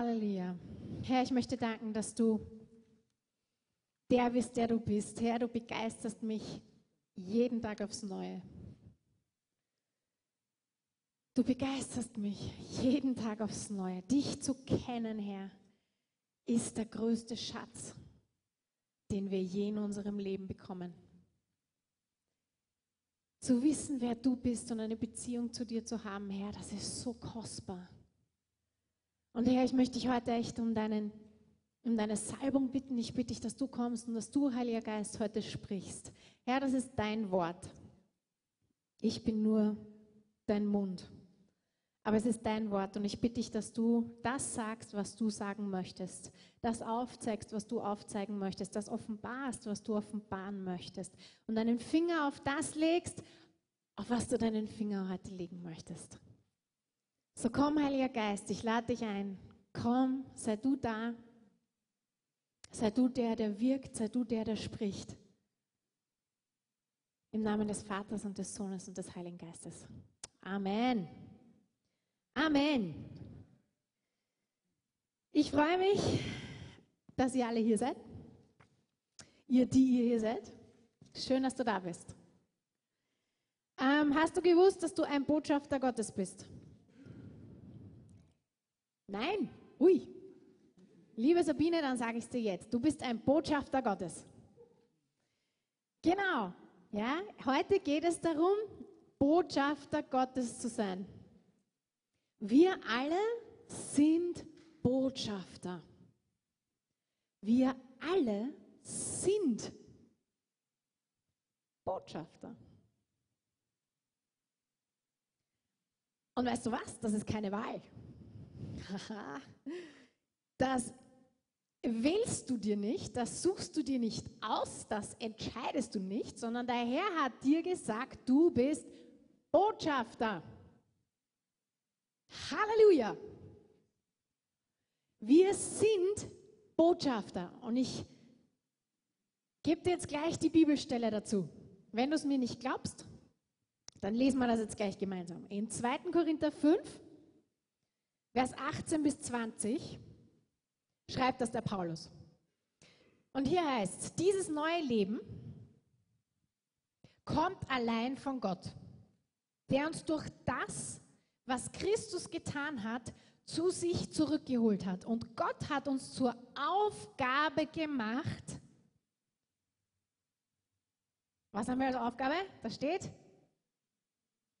Halleluja. Herr, ich möchte danken, dass du der bist, der du bist. Herr, du begeisterst mich jeden Tag aufs Neue. Du begeisterst mich jeden Tag aufs Neue. Dich zu kennen, Herr, ist der größte Schatz, den wir je in unserem Leben bekommen. Zu wissen, wer du bist und eine Beziehung zu dir zu haben, Herr, das ist so kostbar. Und Herr, ich möchte dich heute echt um, deinen, um deine Salbung bitten. Ich bitte dich, dass du kommst und dass du, Heiliger Geist, heute sprichst. Herr, das ist dein Wort. Ich bin nur dein Mund. Aber es ist dein Wort und ich bitte dich, dass du das sagst, was du sagen möchtest, das aufzeigst, was du aufzeigen möchtest, das offenbarst, was du offenbaren möchtest und deinen Finger auf das legst, auf was du deinen Finger heute legen möchtest. So komm, Heiliger Geist, ich lade dich ein. Komm, sei du da. Sei du der, der wirkt, sei du der, der spricht. Im Namen des Vaters und des Sohnes und des Heiligen Geistes. Amen. Amen. Ich freue mich, dass ihr alle hier seid. Ihr, die ihr hier seid. Schön, dass du da bist. Ähm, hast du gewusst, dass du ein Botschafter Gottes bist? Nein? Ui. Liebe Sabine, dann sage ich es dir jetzt. Du bist ein Botschafter Gottes. Genau. Ja, heute geht es darum, Botschafter Gottes zu sein. Wir alle sind Botschafter. Wir alle sind Botschafter. Und weißt du was? Das ist keine Wahl. Das wählst du dir nicht, das suchst du dir nicht aus, das entscheidest du nicht, sondern der Herr hat dir gesagt, du bist Botschafter. Halleluja! Wir sind Botschafter. Und ich gebe dir jetzt gleich die Bibelstelle dazu. Wenn du es mir nicht glaubst, dann lesen wir das jetzt gleich gemeinsam. In 2. Korinther 5, Vers 18 bis 20 schreibt das der Paulus. Und hier heißt es, dieses neue Leben kommt allein von Gott, der uns durch das was Christus getan hat, zu sich zurückgeholt hat. Und Gott hat uns zur Aufgabe gemacht. Was haben wir als Aufgabe? Da steht,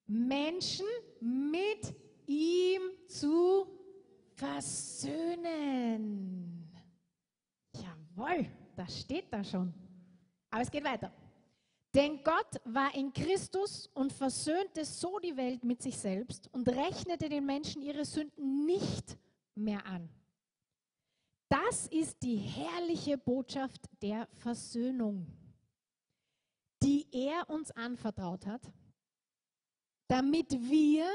Menschen mit ihm zu versöhnen. Jawohl, das steht da schon. Aber es geht weiter. Denn Gott war in Christus und versöhnte so die Welt mit sich selbst und rechnete den Menschen ihre Sünden nicht mehr an. Das ist die herrliche Botschaft der Versöhnung, die er uns anvertraut hat, damit wir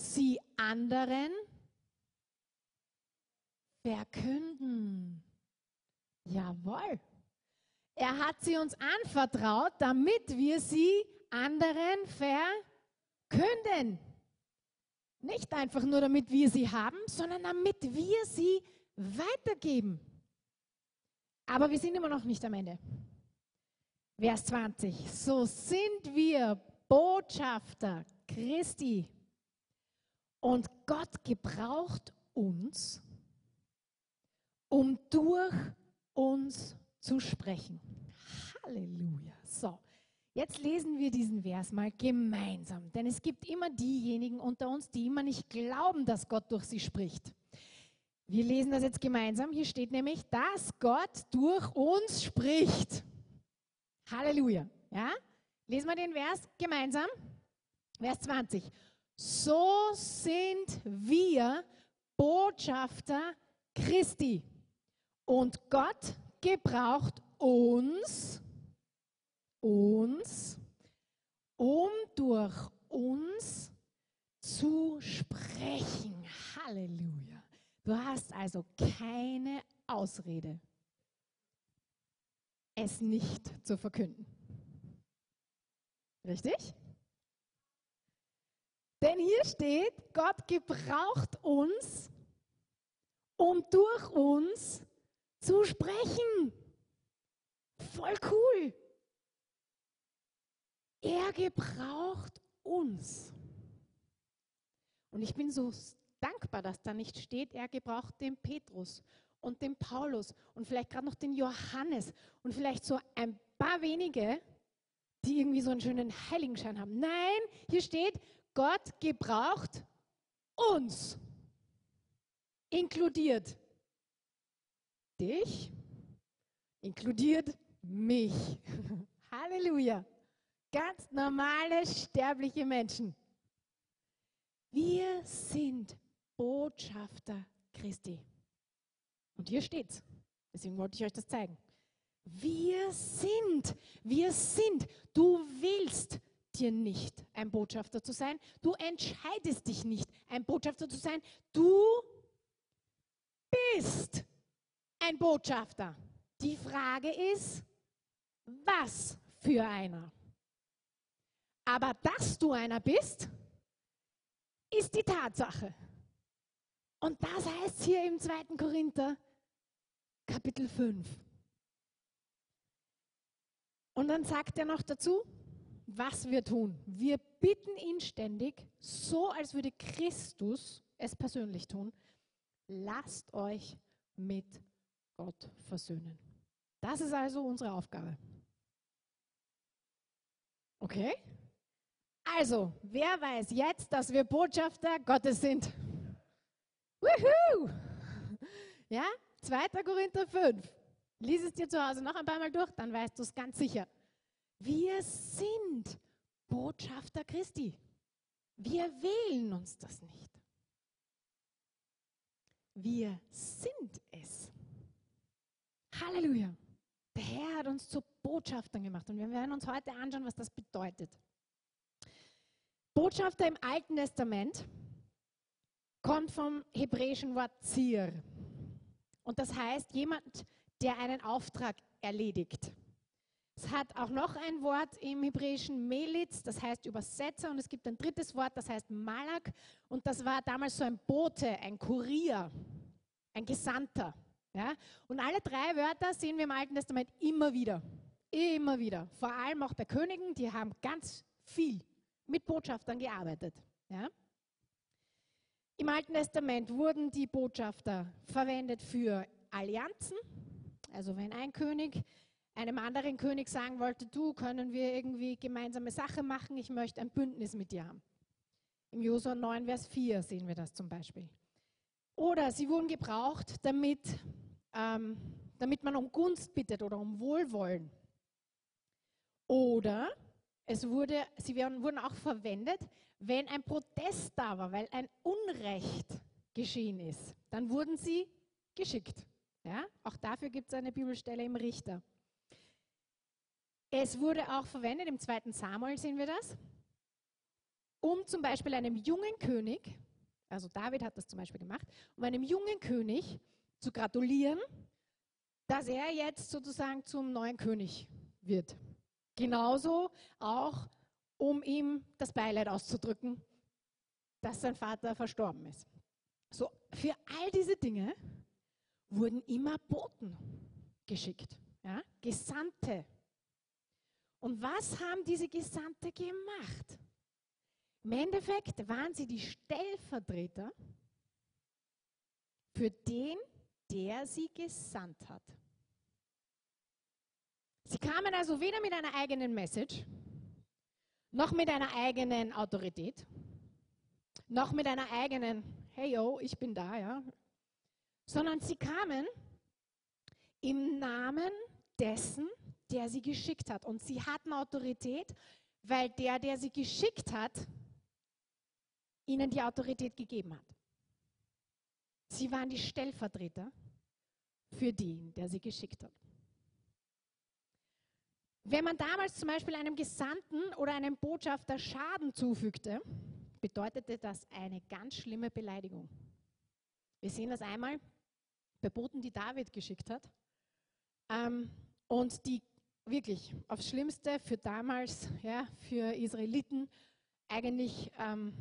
sie anderen verkünden. Jawohl. Er hat sie uns anvertraut, damit wir sie anderen verkünden. Nicht einfach nur, damit wir sie haben, sondern damit wir sie weitergeben. Aber wir sind immer noch nicht am Ende. Vers 20. So sind wir Botschafter Christi. Und Gott gebraucht uns, um durch uns zu sprechen. Halleluja. So, jetzt lesen wir diesen Vers mal gemeinsam, denn es gibt immer diejenigen unter uns, die immer nicht glauben, dass Gott durch sie spricht. Wir lesen das jetzt gemeinsam. Hier steht nämlich, dass Gott durch uns spricht. Halleluja. Ja? Lesen wir den Vers gemeinsam. Vers 20. So sind wir Botschafter Christi. Und Gott gebraucht uns, uns, um durch uns zu sprechen. Halleluja. Du hast also keine Ausrede, es nicht zu verkünden. Richtig? Denn hier steht, Gott gebraucht uns, um durch uns zu sprechen. Voll cool. Er gebraucht uns. Und ich bin so dankbar, dass da nicht steht, er gebraucht den Petrus und den Paulus und vielleicht gerade noch den Johannes und vielleicht so ein paar wenige, die irgendwie so einen schönen Heiligenschein haben. Nein, hier steht, Gott gebraucht uns. Inkludiert dich, inkludiert mich. Halleluja. Ganz normale sterbliche Menschen. Wir sind Botschafter Christi. Und hier steht's. Deswegen wollte ich euch das zeigen. Wir sind, wir sind. Du willst dir nicht ein Botschafter zu sein. Du entscheidest dich nicht, ein Botschafter zu sein. Du bist ein Botschafter. Die Frage ist, was für einer? Aber dass du einer bist, ist die Tatsache. Und das heißt hier im 2. Korinther Kapitel 5. Und dann sagt er noch dazu, was wir tun. Wir bitten ihn ständig, so als würde Christus es persönlich tun, lasst euch mit Gott versöhnen. Das ist also unsere Aufgabe. Okay? Also, wer weiß jetzt, dass wir Botschafter Gottes sind? Wuhu! Ja, 2. Korinther 5. Lies es dir zu Hause noch ein paar Mal durch, dann weißt du es ganz sicher. Wir sind Botschafter Christi. Wir wählen uns das nicht. Wir sind es. Halleluja. Der Herr hat uns zu Botschaftern gemacht und wir werden uns heute anschauen, was das bedeutet. Botschafter im Alten Testament kommt vom hebräischen Wort Zir. Und das heißt jemand, der einen Auftrag erledigt. Es hat auch noch ein Wort im Hebräischen Melitz, das heißt Übersetzer, und es gibt ein drittes Wort, das heißt Malak, und das war damals so ein Bote, ein Kurier, ein Gesandter. Ja? Und alle drei Wörter sehen wir im Alten Testament immer wieder. Immer wieder. Vor allem auch bei Königen, die haben ganz viel mit Botschaftern gearbeitet. Ja? Im Alten Testament wurden die Botschafter verwendet für Allianzen. Also wenn ein König einem anderen König sagen wollte, du, können wir irgendwie gemeinsame Sache machen, ich möchte ein Bündnis mit dir haben. Im Josua 9, Vers 4 sehen wir das zum Beispiel. Oder sie wurden gebraucht, damit, ähm, damit man um Gunst bittet oder um Wohlwollen. Oder es wurde, sie werden, wurden auch verwendet, wenn ein Protest da war, weil ein Unrecht geschehen ist. Dann wurden sie geschickt. Ja? Auch dafür gibt es eine Bibelstelle im Richter. Es wurde auch verwendet, im zweiten Samuel sehen wir das, um zum Beispiel einem jungen König, also David hat das zum Beispiel gemacht, um einem jungen König zu gratulieren, dass er jetzt sozusagen zum neuen König wird. Genauso auch, um ihm das Beileid auszudrücken, dass sein Vater verstorben ist. So, für all diese Dinge wurden immer Boten geschickt, ja? Gesandte. Und was haben diese Gesandte gemacht? Im Endeffekt waren sie die Stellvertreter für den, der sie gesandt hat. Sie kamen also weder mit einer eigenen Message, noch mit einer eigenen Autorität, noch mit einer eigenen, hey yo, ich bin da, ja, sondern sie kamen im Namen dessen, der sie geschickt hat. Und sie hatten Autorität, weil der, der sie geschickt hat, ihnen die Autorität gegeben hat. Sie waren die Stellvertreter für den, der sie geschickt hat. Wenn man damals zum Beispiel einem Gesandten oder einem Botschafter Schaden zufügte, bedeutete das eine ganz schlimme Beleidigung. Wir sehen das einmal bei Boten, die David geschickt hat ähm, und die wirklich aufs Schlimmste für damals, ja, für Israeliten eigentlich ähm,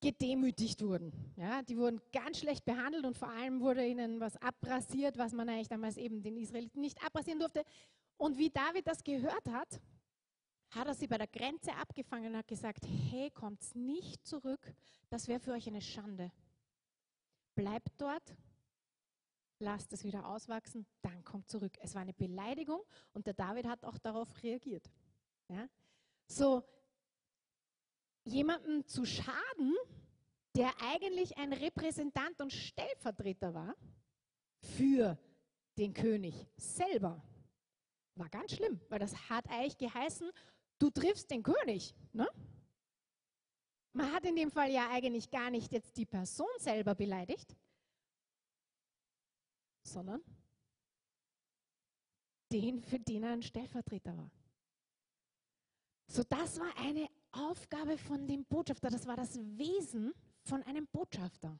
gedemütigt wurden. Ja, die wurden ganz schlecht behandelt und vor allem wurde ihnen was abrasiert, was man eigentlich damals eben den Israeliten nicht abrasieren durfte. Und wie David das gehört hat, hat er sie bei der Grenze abgefangen und hat gesagt, hey, kommt nicht zurück, das wäre für euch eine Schande. Bleibt dort, lasst es wieder auswachsen, dann kommt zurück. Es war eine Beleidigung und der David hat auch darauf reagiert. Ja? So, jemandem zu schaden, der eigentlich ein Repräsentant und Stellvertreter war für den König selber, war ganz schlimm, weil das hat eigentlich geheißen, du triffst den König. Ne? Man hat in dem Fall ja eigentlich gar nicht jetzt die Person selber beleidigt, sondern den, für den er ein Stellvertreter war. So, das war eine Aufgabe von dem Botschafter, das war das Wesen von einem Botschafter.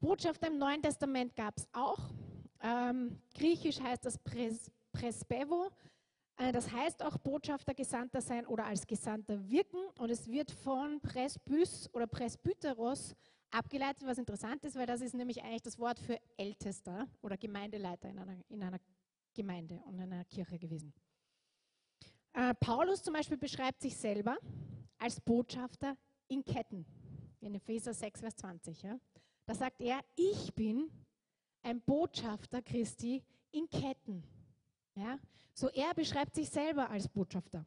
Botschafter im Neuen Testament gab es auch. Ähm, Griechisch heißt das Pres Presbevo. Äh, das heißt auch Botschafter, Gesandter sein oder als Gesandter wirken. Und es wird von Presbys oder Presbyteros abgeleitet, was interessant ist, weil das ist nämlich eigentlich das Wort für Ältester oder Gemeindeleiter in einer, in einer Gemeinde und in einer Kirche gewesen. Äh, Paulus zum Beispiel beschreibt sich selber als Botschafter in Ketten. In Epheser 6, Vers 20. Ja. Da sagt er, ich bin ein Botschafter Christi in Ketten. Ja. So er beschreibt sich selber als Botschafter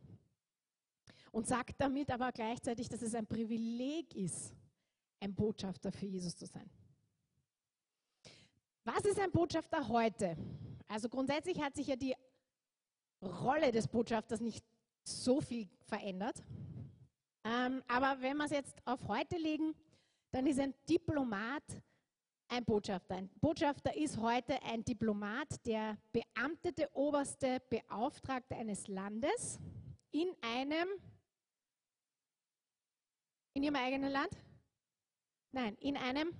und sagt damit aber gleichzeitig, dass es ein Privileg ist, ein Botschafter für Jesus zu sein. Was ist ein Botschafter heute? Also grundsätzlich hat sich ja die Rolle des Botschafters nicht so viel verändert. Ähm, aber wenn wir es jetzt auf heute legen, dann ist ein Diplomat ein Botschafter. Ein Botschafter ist heute ein Diplomat, der beamtete oberste Beauftragte eines Landes in einem, in ihrem eigenen Land? Nein, in einem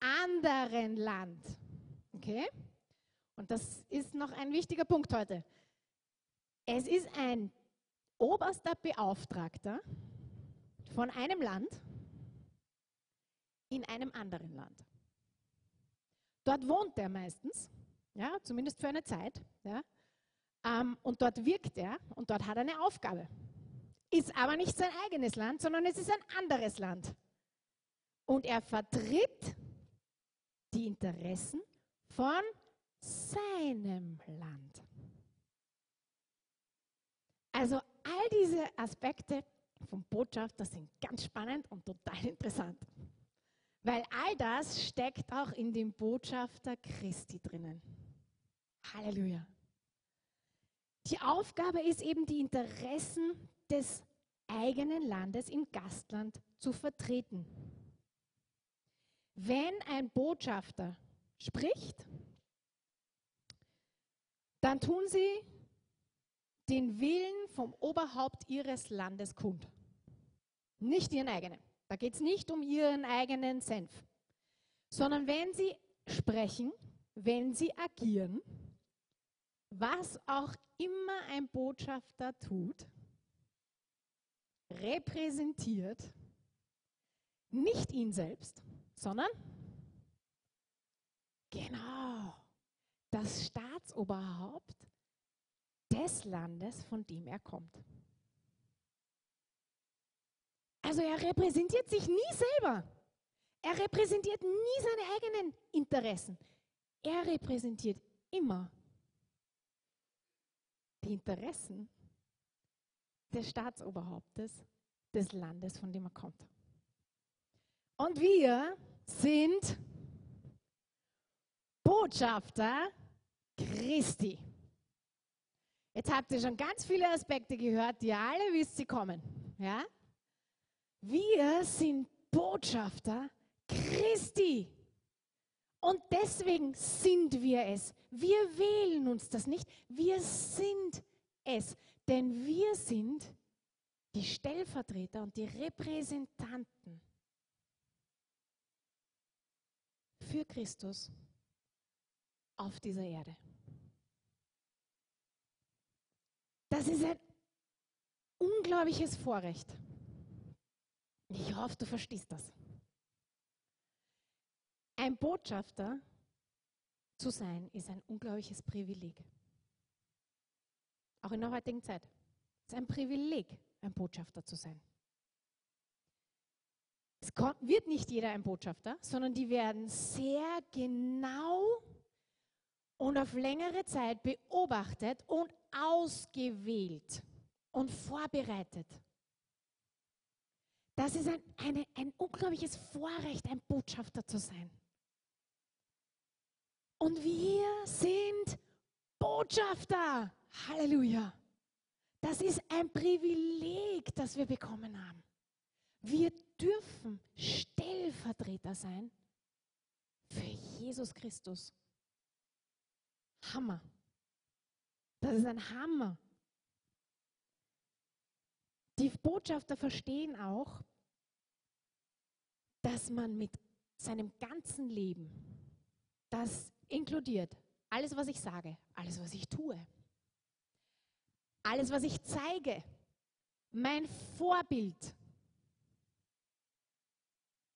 anderen Land. Okay? Und das ist noch ein wichtiger Punkt heute. Es ist ein oberster Beauftragter von einem Land in einem anderen Land. Dort wohnt er meistens, ja, zumindest für eine Zeit. Ja, ähm, und dort wirkt er und dort hat er eine Aufgabe. Ist aber nicht sein eigenes Land, sondern es ist ein anderes Land. Und er vertritt die Interessen von seinem Land. Also all diese Aspekte vom Botschafter sind ganz spannend und total interessant. Weil all das steckt auch in dem Botschafter Christi drinnen. Halleluja. Die Aufgabe ist eben, die Interessen des eigenen Landes im Gastland zu vertreten. Wenn ein Botschafter spricht, dann tun sie den Willen vom Oberhaupt ihres Landes kund. Nicht ihren eigenen. Da geht es nicht um ihren eigenen Senf, sondern wenn sie sprechen, wenn sie agieren, was auch immer ein Botschafter tut, repräsentiert nicht ihn selbst, sondern genau das Staatsoberhaupt des Landes, von dem er kommt. Also er repräsentiert sich nie selber. Er repräsentiert nie seine eigenen Interessen. Er repräsentiert immer die Interessen des Staatsoberhauptes des Landes, von dem er kommt. Und wir sind Botschafter Christi. Jetzt habt ihr schon ganz viele Aspekte gehört, die alle wisst, sie kommen. Ja? Wir sind Botschafter Christi. Und deswegen sind wir es. Wir wählen uns das nicht. Wir sind es. Denn wir sind die Stellvertreter und die Repräsentanten für Christus auf dieser Erde. Das ist ein unglaubliches Vorrecht. Ich hoffe, du verstehst das. Ein Botschafter zu sein, ist ein unglaubliches Privileg. Auch in der heutigen Zeit. Es ist ein Privileg, ein Botschafter zu sein. Es wird nicht jeder ein Botschafter, sondern die werden sehr genau und auf längere Zeit beobachtet und ausgewählt und vorbereitet. Das ist ein, eine, ein unglaubliches Vorrecht, ein Botschafter zu sein. Und wir sind Botschafter. Halleluja. Das ist ein Privileg, das wir bekommen haben. Wir dürfen Stellvertreter sein für Jesus Christus. Hammer. Das ist ein Hammer. Die Botschafter verstehen auch, dass man mit seinem ganzen Leben, das inkludiert alles, was ich sage, alles, was ich tue, alles, was ich zeige, mein Vorbild,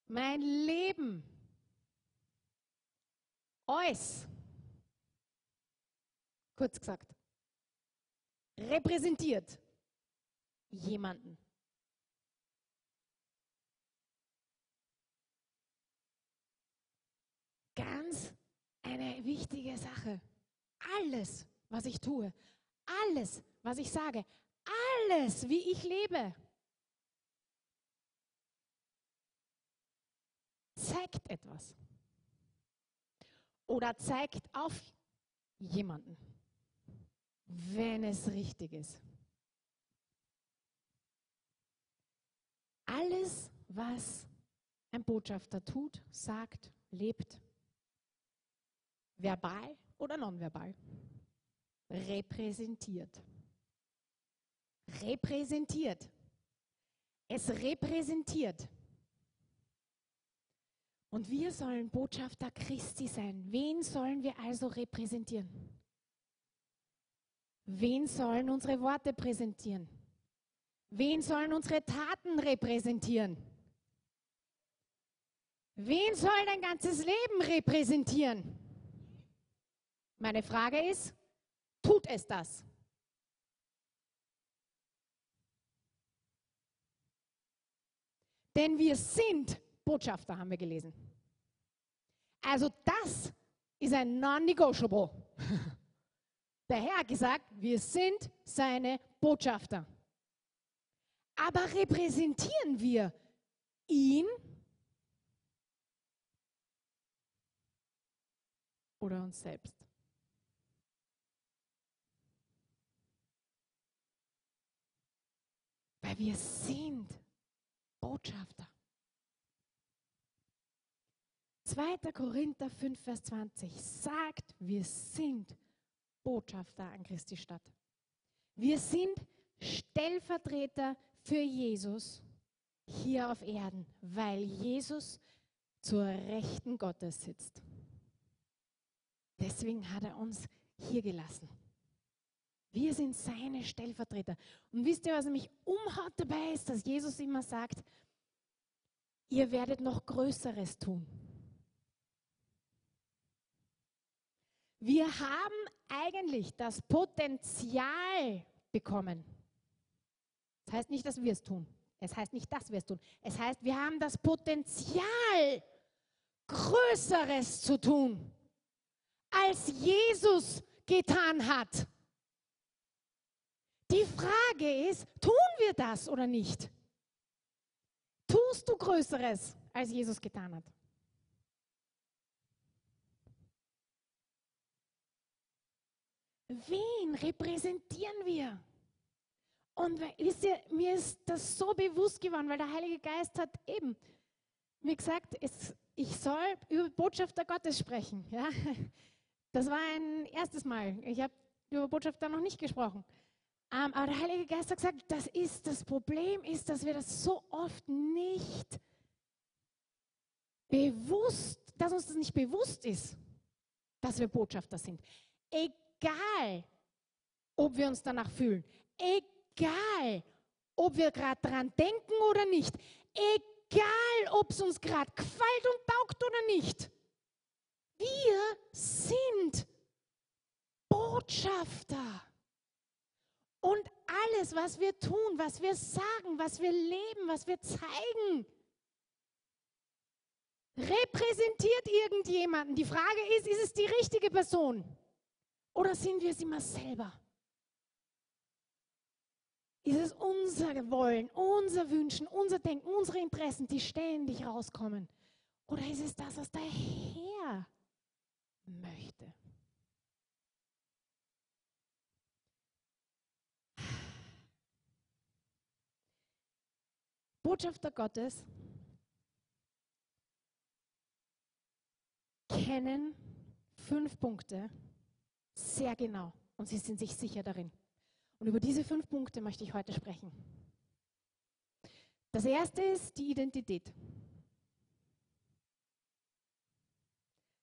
mein Leben, alles, kurz gesagt, repräsentiert jemanden. Ganz eine wichtige Sache. Alles, was ich tue, alles, was ich sage, alles, wie ich lebe, zeigt etwas. Oder zeigt auf jemanden, wenn es richtig ist. Alles, was ein Botschafter tut, sagt, lebt, verbal oder nonverbal, repräsentiert. Repräsentiert. Es repräsentiert. Und wir sollen Botschafter Christi sein. Wen sollen wir also repräsentieren? Wen sollen unsere Worte präsentieren? Wen sollen unsere Taten repräsentieren? Wen soll dein ganzes Leben repräsentieren? Meine Frage ist, tut es das? Denn wir sind Botschafter, haben wir gelesen. Also das ist ein non-negotiable. Der Herr hat gesagt, wir sind seine Botschafter. Aber repräsentieren wir ihn oder uns selbst? Weil wir sind Botschafter. 2. Korinther 5, Vers 20 sagt, wir sind Botschafter an Christi Stadt. Wir sind Stellvertreter für Jesus hier auf Erden, weil Jesus zur Rechten Gottes sitzt. Deswegen hat er uns hier gelassen. Wir sind seine Stellvertreter. Und wisst ihr, was mich umhaut dabei ist, dass Jesus immer sagt, ihr werdet noch Größeres tun. Wir haben eigentlich das Potenzial bekommen, das heißt nicht, dass wir es tun. Es heißt nicht, dass wir es tun. Es heißt, wir haben das Potenzial, Größeres zu tun, als Jesus getan hat. Die Frage ist, tun wir das oder nicht? Tust du Größeres, als Jesus getan hat? Wen repräsentieren wir? Und wisst ihr, mir ist das so bewusst geworden, weil der Heilige Geist hat eben mir gesagt, es, ich soll über Botschafter Gottes sprechen. Ja? Das war ein erstes Mal. Ich habe über Botschafter noch nicht gesprochen. Ähm, aber der Heilige Geist hat gesagt, das ist das Problem, ist, dass wir das so oft nicht bewusst, dass uns das nicht bewusst ist, dass wir Botschafter sind. Egal, ob wir uns danach fühlen. Egal egal, ob wir gerade dran denken oder nicht, Egal, ob es uns gerade gefällt und taugt oder nicht. Wir sind Botschafter. Und alles, was wir tun, was wir sagen, was wir leben, was wir zeigen, repräsentiert irgendjemanden. Die Frage ist, ist es die richtige Person? Oder sind wir es immer selber? Ist es unser Wollen, unser Wünschen, unser Denken, unsere Interessen, die ständig rauskommen? Oder ist es das, was der Herr möchte? Botschafter Gottes kennen fünf Punkte sehr genau und sie sind sich sicher darin. Und über diese fünf Punkte möchte ich heute sprechen. Das erste ist die Identität.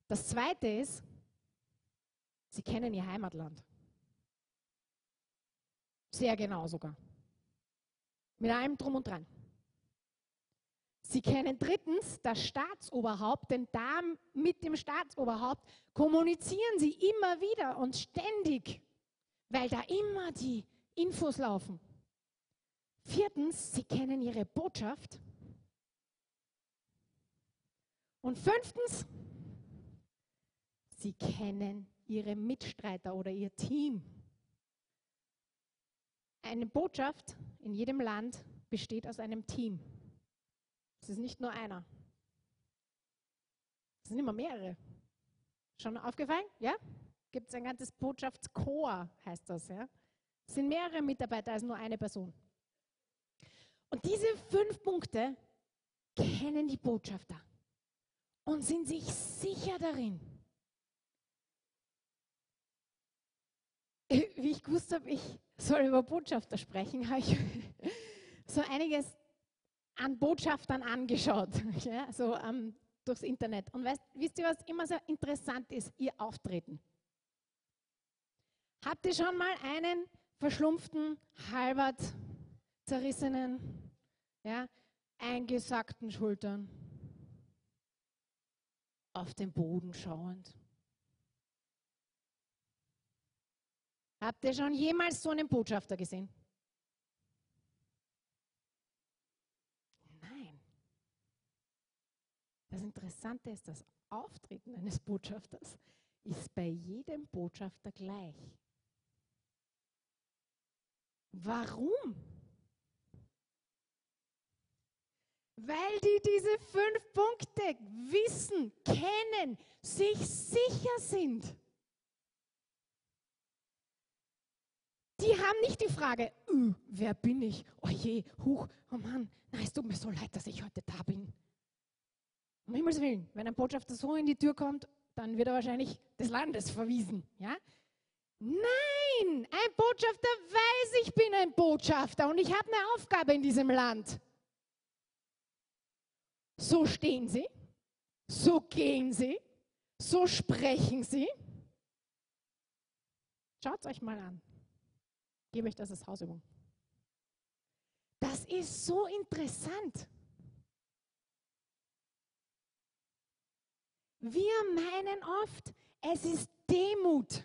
Das zweite ist, sie kennen ihr Heimatland. Sehr genau sogar. Mit allem drum und dran. Sie kennen drittens das Staatsoberhaupt, denn da mit dem Staatsoberhaupt kommunizieren sie immer wieder und ständig, weil da immer die Infos laufen. Viertens, sie kennen ihre Botschaft. Und fünftens, sie kennen ihre Mitstreiter oder ihr Team. Eine Botschaft in jedem Land besteht aus einem Team. Es ist nicht nur einer. Es sind immer mehrere. Schon aufgefallen? Ja? Gibt es ein ganzes Botschaftschor, heißt das. Ja? Es sind mehrere Mitarbeiter als nur eine Person. Und diese fünf Punkte kennen die Botschafter und sind sich sicher darin. Wie ich gewusst habe, ich soll über Botschafter sprechen, habe ich so einiges an Botschaftern angeschaut, ja, so ähm, durchs Internet. Und weißt, wisst ihr, was immer so interessant ist? Ihr Auftreten. Habt ihr schon mal einen verschlumpften, halbert zerrissenen, ja, eingesackten Schultern auf den Boden schauend? Habt ihr schon jemals so einen Botschafter gesehen? Das Interessante ist, das Auftreten eines Botschafters ist bei jedem Botschafter gleich. Warum? Weil die diese fünf Punkte wissen, kennen, sich sicher sind. Die haben nicht die Frage, uh, wer bin ich? Oh je, huch, oh Mann, nein, es tut mir so leid, dass ich heute da bin. Um Himmels Willen, wenn ein Botschafter so in die Tür kommt, dann wird er wahrscheinlich des Landes verwiesen. Ja? Nein, ein Botschafter weiß, ich bin ein Botschafter und ich habe eine Aufgabe in diesem Land. So stehen sie, so gehen sie, so sprechen sie. Schaut es euch mal an. Ich gebe euch das als Hausübung. Das ist so interessant. Wir meinen oft, es ist Demut.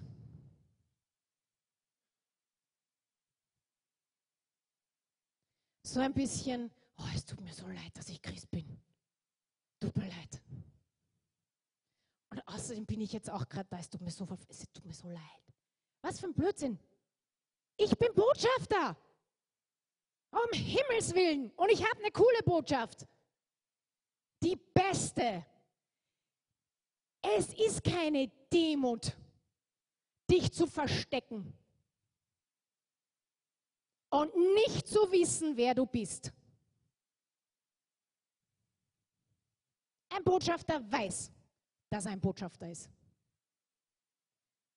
So ein bisschen, oh, es tut mir so leid, dass ich Christ bin. Tut mir leid. Und außerdem bin ich jetzt auch gerade da, es tut, mir so, es tut mir so leid. Was für ein Blödsinn. Ich bin Botschafter. Um Himmels Willen. Und ich habe eine coole Botschaft. Die beste. Es ist keine Demut, dich zu verstecken und nicht zu wissen, wer du bist. Ein Botschafter weiß, dass er ein Botschafter ist.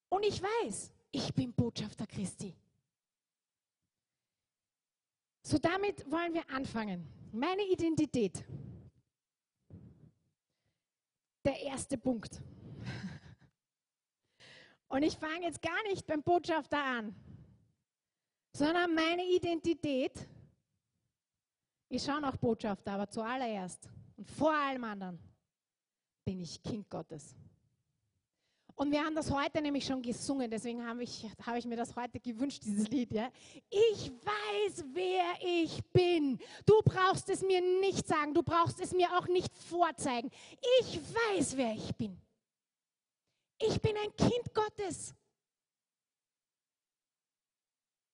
Und ich weiß, ich bin Botschafter Christi. So damit wollen wir anfangen. Meine Identität der erste Punkt. Und ich fange jetzt gar nicht beim Botschafter an, sondern meine Identität Ich schaue nach Botschafter, aber zuallererst und vor allem anderen bin ich Kind Gottes. Und wir haben das heute nämlich schon gesungen, deswegen habe ich, hab ich mir das heute gewünscht, dieses Lied. Ja? Ich weiß, wer ich bin. Du brauchst es mir nicht sagen, du brauchst es mir auch nicht vorzeigen. Ich weiß, wer ich bin. Ich bin ein Kind Gottes.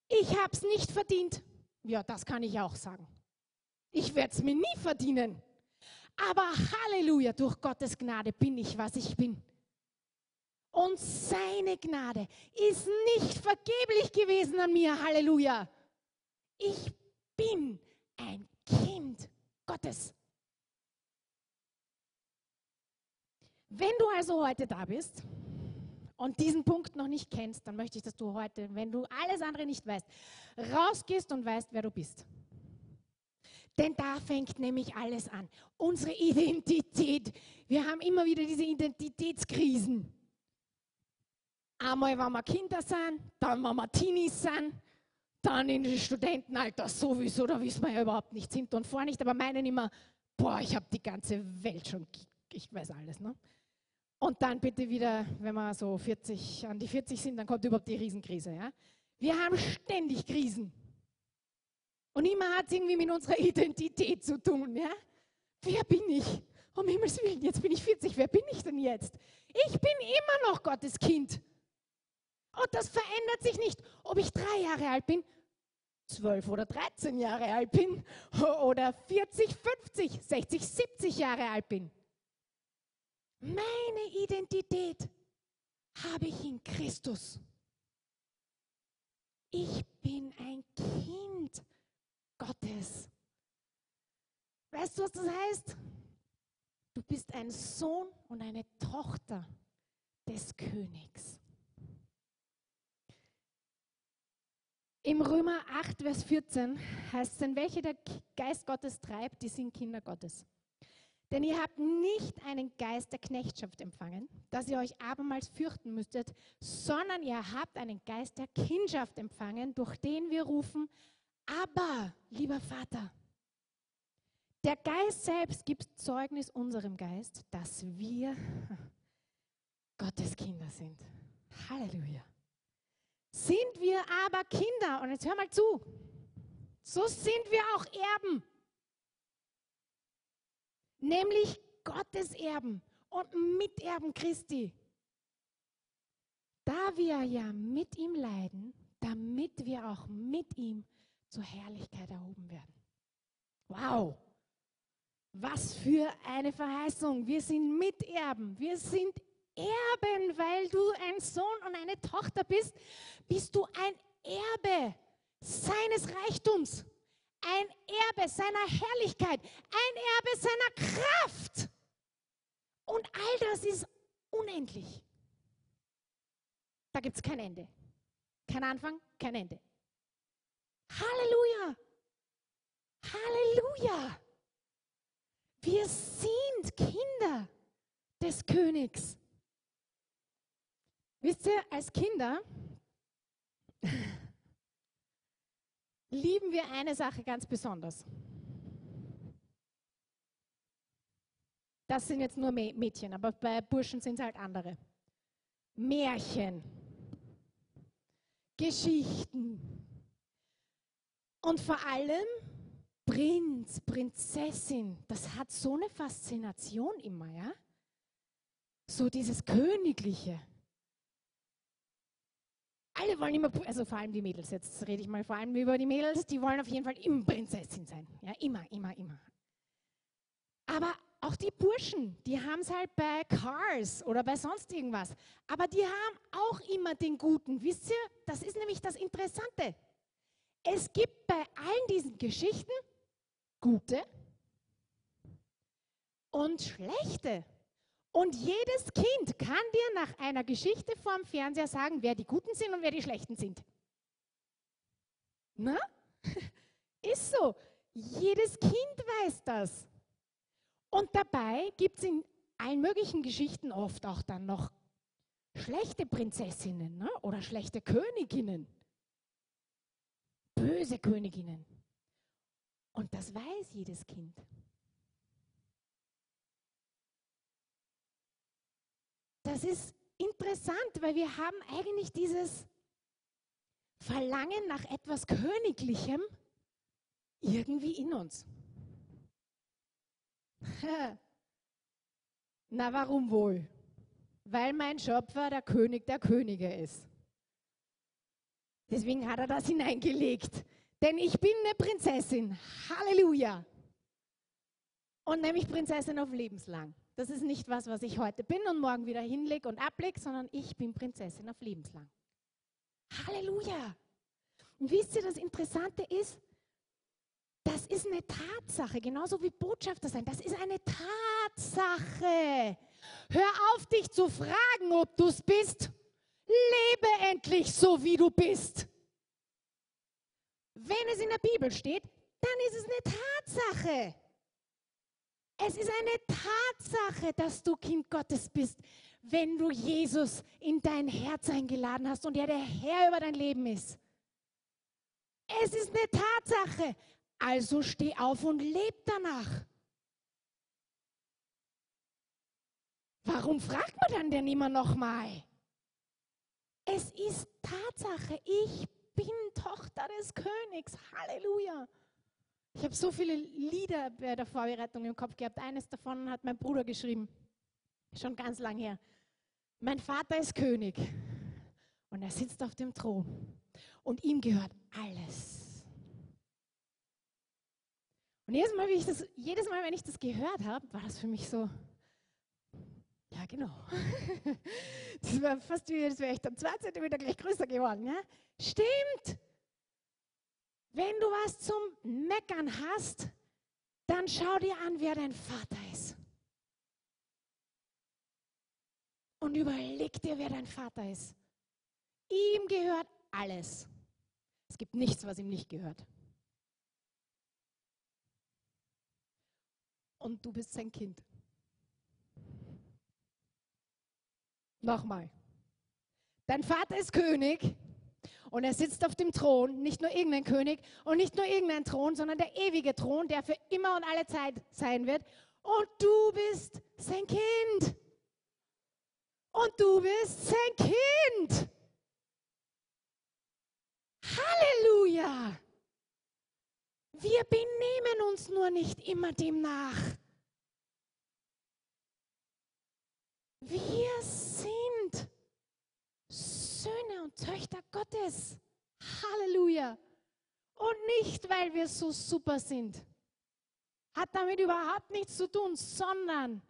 Ich habe es nicht verdient. Ja, das kann ich auch sagen. Ich werde es mir nie verdienen. Aber Halleluja, durch Gottes Gnade bin ich, was ich bin. Und seine Gnade ist nicht vergeblich gewesen an mir. Halleluja. Ich bin ein Kind Gottes. Wenn du also heute da bist und diesen Punkt noch nicht kennst, dann möchte ich, dass du heute, wenn du alles andere nicht weißt, rausgehst und weißt, wer du bist. Denn da fängt nämlich alles an. Unsere Identität. Wir haben immer wieder diese Identitätskrisen. Einmal, wenn wir Kinder sind, dann, wenn wir Teenies sind, dann in den Studentenalter sowieso, da wissen wir ja überhaupt nichts hinter und vor nicht, aber meinen immer, boah, ich habe die ganze Welt schon, ich weiß alles. Ne? Und dann bitte wieder, wenn wir so 40, an die 40 sind, dann kommt überhaupt die Riesenkrise. Ja? Wir haben ständig Krisen. Und immer hat es irgendwie mit unserer Identität zu tun. Ja? Wer bin ich? Um Himmels Willen, jetzt bin ich 40. Wer bin ich denn jetzt? Ich bin immer noch Gottes Kind. Und das verändert sich nicht, ob ich drei Jahre alt bin, zwölf oder 13 Jahre alt bin oder 40, 50, 60, 70 Jahre alt bin. Meine Identität habe ich in Christus. Ich bin ein Kind Gottes. Weißt du, was das heißt? Du bist ein Sohn und eine Tochter des Königs. Im Römer 8, Vers 14 heißt es, denn welche der Geist Gottes treibt, die sind Kinder Gottes. Denn ihr habt nicht einen Geist der Knechtschaft empfangen, dass ihr euch abermals fürchten müsstet, sondern ihr habt einen Geist der Kindschaft empfangen, durch den wir rufen, aber, lieber Vater, der Geist selbst gibt Zeugnis unserem Geist, dass wir Gottes Kinder sind. Halleluja. Sind wir aber Kinder, und jetzt hör mal zu, so sind wir auch Erben nämlich Gottes Erben und Miterben Christi. Da wir ja mit ihm leiden, damit wir auch mit ihm zur Herrlichkeit erhoben werden. Wow! Was für eine Verheißung. Wir sind Miterben. Wir sind Erben, weil du ein Sohn und eine Tochter bist, bist du ein Erbe seines Reichtums ein Erbe seiner Herrlichkeit, ein Erbe seiner Kraft. Und all das ist unendlich. Da gibt es kein Ende. Kein Anfang, kein Ende. Halleluja! Halleluja! Wir sind Kinder des Königs. Wisst ihr, als Kinder lieben wir eine Sache ganz besonders. Das sind jetzt nur Mädchen, aber bei Burschen sind es halt andere. Märchen, Geschichten und vor allem Prinz, Prinzessin. Das hat so eine Faszination immer, ja? So dieses Königliche alle wollen immer, also vor allem die Mädels, jetzt rede ich mal vor allem über die Mädels, die wollen auf jeden Fall immer Prinzessin sein. Ja, immer, immer, immer. Aber auch die Burschen, die haben es halt bei Cars oder bei sonst irgendwas. Aber die haben auch immer den Guten. Wisst ihr, das ist nämlich das Interessante. Es gibt bei allen diesen Geschichten gute und schlechte. Und jedes Kind kann dir nach einer Geschichte vorm Fernseher sagen, wer die Guten sind und wer die Schlechten sind. Na? Ist so. Jedes Kind weiß das. Und dabei gibt es in allen möglichen Geschichten oft auch dann noch schlechte Prinzessinnen ne? oder schlechte Königinnen. Böse Königinnen. Und das weiß jedes Kind. Das ist interessant, weil wir haben eigentlich dieses Verlangen nach etwas Königlichem irgendwie in uns. Na, warum wohl? Weil mein Schöpfer der König der Könige ist. Deswegen hat er das hineingelegt. Denn ich bin eine Prinzessin. Halleluja. Und nämlich Prinzessin auf lebenslang. Das ist nicht was, was ich heute bin und morgen wieder hinlege und ablege, sondern ich bin Prinzessin auf lebenslang. Halleluja. Und wisst ihr, das Interessante ist, das ist eine Tatsache, genauso wie Botschafter sein. Das ist eine Tatsache. Hör auf, dich zu fragen, ob du es bist. Lebe endlich so, wie du bist. Wenn es in der Bibel steht, dann ist es eine Tatsache. Es ist eine Tatsache, dass du Kind Gottes bist, wenn du Jesus in dein Herz eingeladen hast und er der Herr über dein Leben ist. Es ist eine Tatsache. Also steh auf und leb danach. Warum fragt man dann denn immer noch mal? Es ist Tatsache. Ich bin Tochter des Königs. Halleluja. Ich habe so viele Lieder bei der Vorbereitung im Kopf gehabt. Eines davon hat mein Bruder geschrieben. Schon ganz lang her. Mein Vater ist König und er sitzt auf dem Thron und ihm gehört alles. Und jedes Mal, das, jedes Mal wenn ich das gehört habe, war das für mich so, ja genau. Das war fast wie, das wäre ich dann zwei Zentimeter gleich größer geworden. Ja? Stimmt. Wenn du was zum Meckern hast, dann schau dir an, wer dein Vater ist. Und überleg dir, wer dein Vater ist. Ihm gehört alles. Es gibt nichts, was ihm nicht gehört. Und du bist sein Kind. Nochmal. Dein Vater ist König und er sitzt auf dem Thron, nicht nur irgendein König und nicht nur irgendein Thron, sondern der ewige Thron, der für immer und alle Zeit sein wird. Und du bist sein Kind. Und du bist sein Kind. Halleluja. Wir benehmen uns nur nicht immer dem nach. Wir sind Söhne und Töchter Gottes. Halleluja. Und nicht, weil wir so super sind. Hat damit überhaupt nichts zu tun, sondern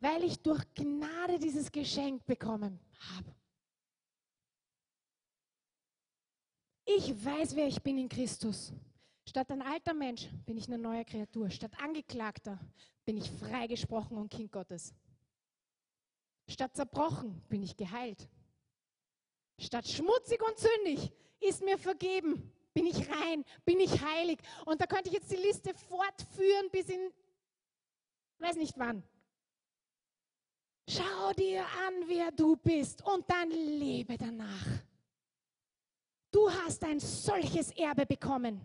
weil ich durch Gnade dieses Geschenk bekommen habe. Ich weiß, wer ich bin in Christus. Statt ein alter Mensch bin ich eine neue Kreatur. Statt Angeklagter bin ich freigesprochen und Kind Gottes. Statt zerbrochen bin ich geheilt. Statt schmutzig und sündig ist mir vergeben. Bin ich rein, bin ich heilig. Und da könnte ich jetzt die Liste fortführen bis in, weiß nicht wann. Schau dir an, wer du bist und dann lebe danach. Du hast ein solches Erbe bekommen.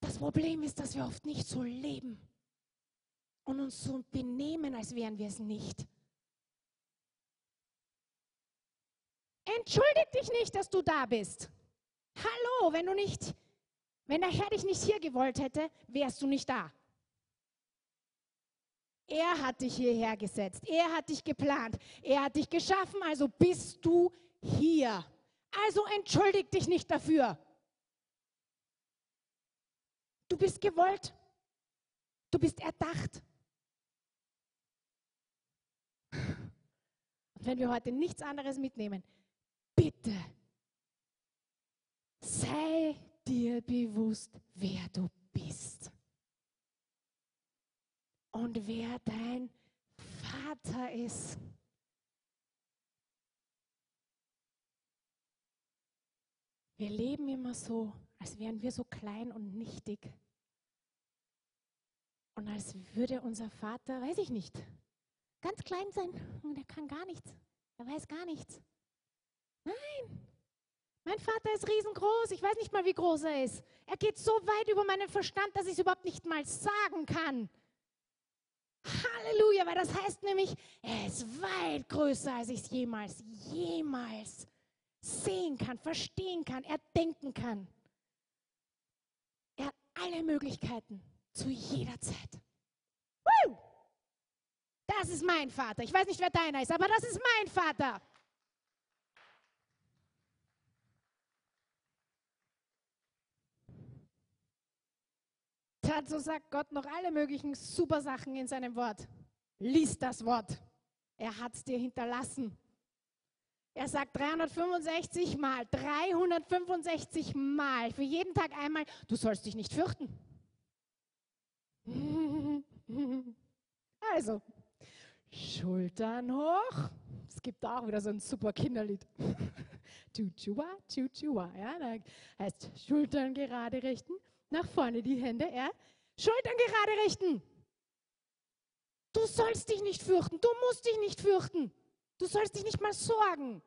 Das Problem ist, dass wir oft nicht so leben und uns so benehmen, als wären wir es nicht. Entschuldig dich nicht, dass du da bist. Hallo, wenn du nicht, wenn der Herr dich nicht hier gewollt hätte, wärst du nicht da. Er hat dich hierher gesetzt. Er hat dich geplant. Er hat dich geschaffen, also bist du hier. Also entschuldig dich nicht dafür. Du bist gewollt. Du bist erdacht. Und wenn wir heute nichts anderes mitnehmen, bitte sei dir bewusst, wer du bist und wer dein Vater ist. Wir leben immer so, als wären wir so klein und nichtig. Und als würde unser Vater, weiß ich nicht, ganz klein sein und er kann gar nichts. Er weiß gar nichts. Nein, Mein Vater ist riesengroß. Ich weiß nicht mal, wie groß er ist. Er geht so weit über meinen Verstand, dass ich es überhaupt nicht mal sagen kann. Halleluja, weil das heißt nämlich, er ist weit größer, als ich es jemals, jemals sehen kann, verstehen kann, erdenken kann. Er hat alle Möglichkeiten zu jeder Zeit. Woo! Das ist mein Vater. Ich weiß nicht, wer deiner ist, aber das ist mein Vater. Dazu sagt Gott noch alle möglichen super Sachen in seinem Wort. Lies das Wort. Er hat es dir hinterlassen. Er sagt 365 Mal, 365 Mal, für jeden Tag einmal, du sollst dich nicht fürchten. Also, Schultern hoch. Es gibt auch wieder so ein super Kinderlied. Chuchua, chuchua. Ja, da heißt Schultern gerade richten, nach vorne die Hände, ja. Schultern gerade richten. Du sollst dich nicht fürchten, du musst dich nicht fürchten. Du sollst dich nicht mal sorgen.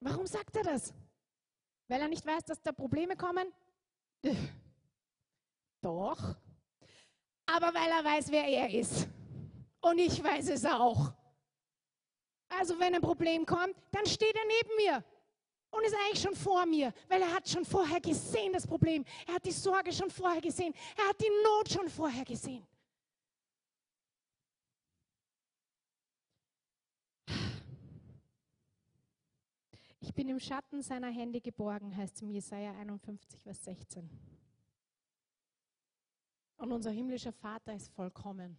Warum sagt er das? Weil er nicht weiß, dass da Probleme kommen? Doch. Aber weil er weiß, wer er ist. Und ich weiß es auch. Also wenn ein Problem kommt, dann steht er neben mir und ist eigentlich schon vor mir, weil er hat schon vorher gesehen das Problem. Er hat die Sorge schon vorher gesehen. Er hat die Not schon vorher gesehen. Ich bin im Schatten seiner Hände geborgen, heißt es im Jesaja 51, Vers 16. Und unser himmlischer Vater ist vollkommen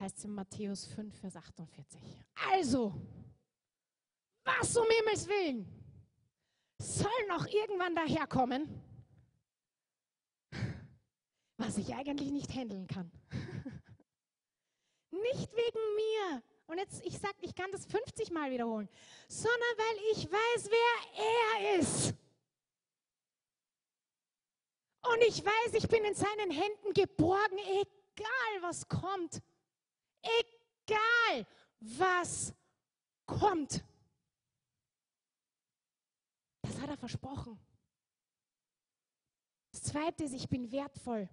heißt es in Matthäus 5, Vers 48. Also, was um Himmels Willen soll noch irgendwann daherkommen, was ich eigentlich nicht handeln kann. nicht wegen mir. Und jetzt, ich sage, ich kann das 50 Mal wiederholen, sondern weil ich weiß, wer er ist. Und ich weiß, ich bin in seinen Händen geborgen, egal was kommt. Egal, was kommt. Das hat er versprochen. Das zweite ist, ich bin wertvoll.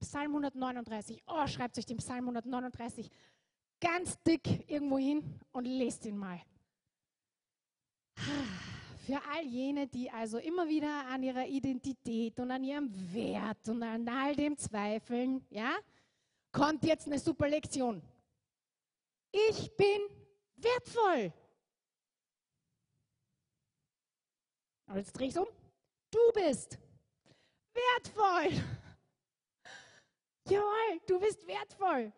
Psalm 139. Oh, schreibt euch den Psalm 139 ganz dick irgendwo hin und lest ihn mal. Für all jene, die also immer wieder an ihrer Identität und an ihrem Wert und an all dem zweifeln, ja, kommt jetzt eine super Lektion. Ich bin wertvoll. Und jetzt drehe ich es um. Du bist wertvoll. Jawohl, du bist wertvoll.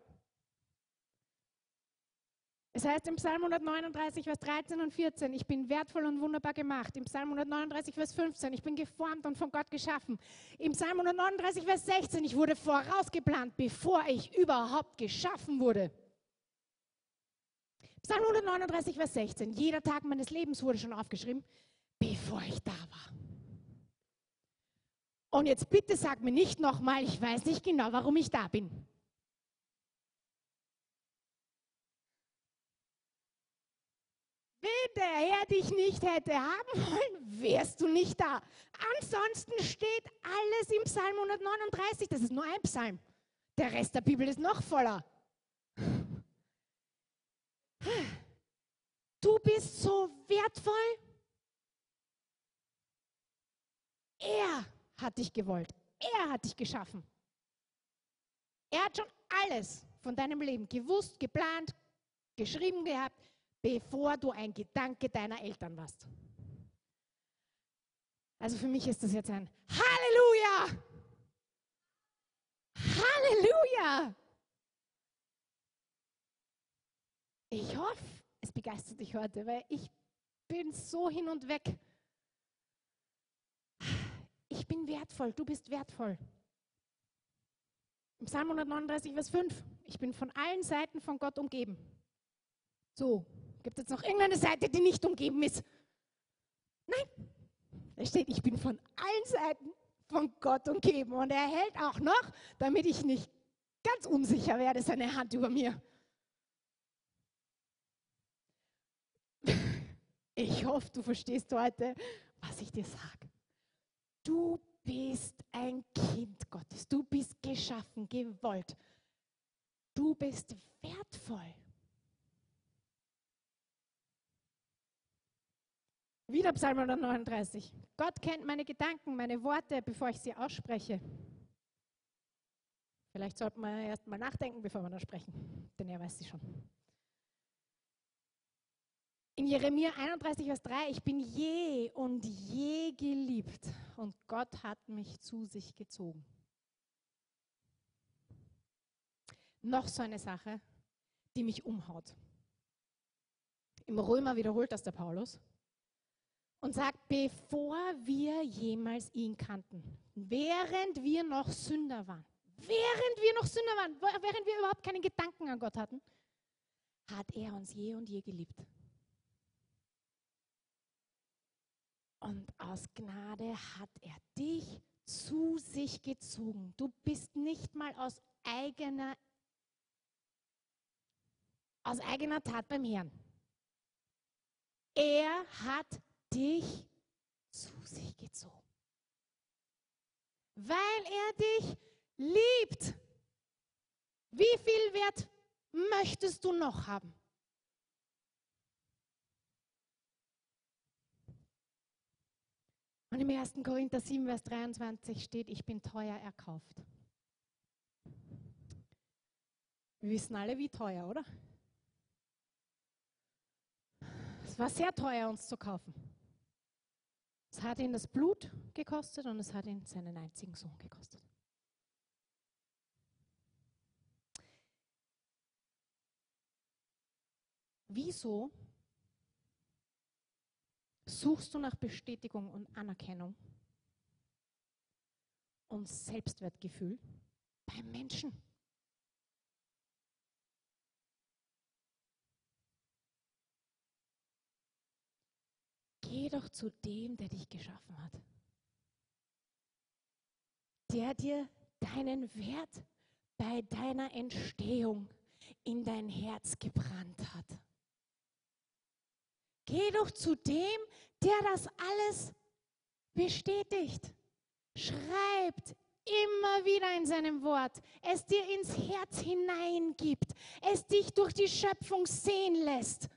Es heißt im Psalm 139, Vers 13 und 14, ich bin wertvoll und wunderbar gemacht. Im Psalm 139, Vers 15, ich bin geformt und von Gott geschaffen. Im Psalm 139, Vers 16, ich wurde vorausgeplant, bevor ich überhaupt geschaffen wurde. Psalm 139, Vers 16. Jeder Tag meines Lebens wurde schon aufgeschrieben, bevor ich da war. Und jetzt bitte sag mir nicht nochmal, ich weiß nicht genau, warum ich da bin. Wenn der Herr dich nicht hätte haben wollen, wärst du nicht da. Ansonsten steht alles im Psalm 139. Das ist nur ein Psalm. Der Rest der Bibel ist noch voller. Du bist so wertvoll. Er hat dich gewollt. Er hat dich geschaffen. Er hat schon alles von deinem Leben gewusst, geplant, geschrieben gehabt, bevor du ein Gedanke deiner Eltern warst. Also für mich ist das jetzt ein Halleluja! Halleluja! Ich hoffe, es begeistert dich heute, weil ich bin so hin und weg. Ich bin wertvoll, du bist wertvoll. Im Psalm 139, Vers 5, ich bin von allen Seiten von Gott umgeben. So, gibt es noch irgendeine Seite, die nicht umgeben ist? Nein, da steht, ich bin von allen Seiten von Gott umgeben und er hält auch noch, damit ich nicht ganz unsicher werde, seine Hand über mir. Ich hoffe, du verstehst heute, was ich dir sage. Du bist ein Kind Gottes. Du bist geschaffen, gewollt. Du bist wertvoll. Wieder Psalm 139. Gott kennt meine Gedanken, meine Worte, bevor ich sie ausspreche. Vielleicht sollte man erst mal nachdenken, bevor wir da sprechen, denn er weiß sie schon. In Jeremia 31, Vers 3, ich bin je und je geliebt und Gott hat mich zu sich gezogen. Noch so eine Sache, die mich umhaut. Im Römer wiederholt das der Paulus und sagt, bevor wir jemals ihn kannten, während wir noch Sünder waren, während wir noch Sünder waren, während wir überhaupt keinen Gedanken an Gott hatten, hat er uns je und je geliebt. Und aus Gnade hat er dich zu sich gezogen. Du bist nicht mal aus eigener, aus eigener Tat beim Herrn. Er hat dich zu sich gezogen. Weil er dich liebt. Wie viel Wert möchtest du noch haben? Und im 1. Korinther 7, Vers 23 steht, ich bin teuer erkauft. Wir wissen alle, wie teuer, oder? Es war sehr teuer, uns zu kaufen. Es hat ihn das Blut gekostet und es hat ihn seinen einzigen Sohn gekostet. Wieso suchst du nach Bestätigung und Anerkennung und Selbstwertgefühl beim Menschen? Geh doch zu dem, der dich geschaffen hat. Der dir deinen Wert bei deiner Entstehung in dein Herz gebrannt hat. Geh doch zu dem, der das alles bestätigt. Schreibt immer wieder in seinem Wort, es dir ins Herz hineingibt, es dich durch die Schöpfung sehen lässt.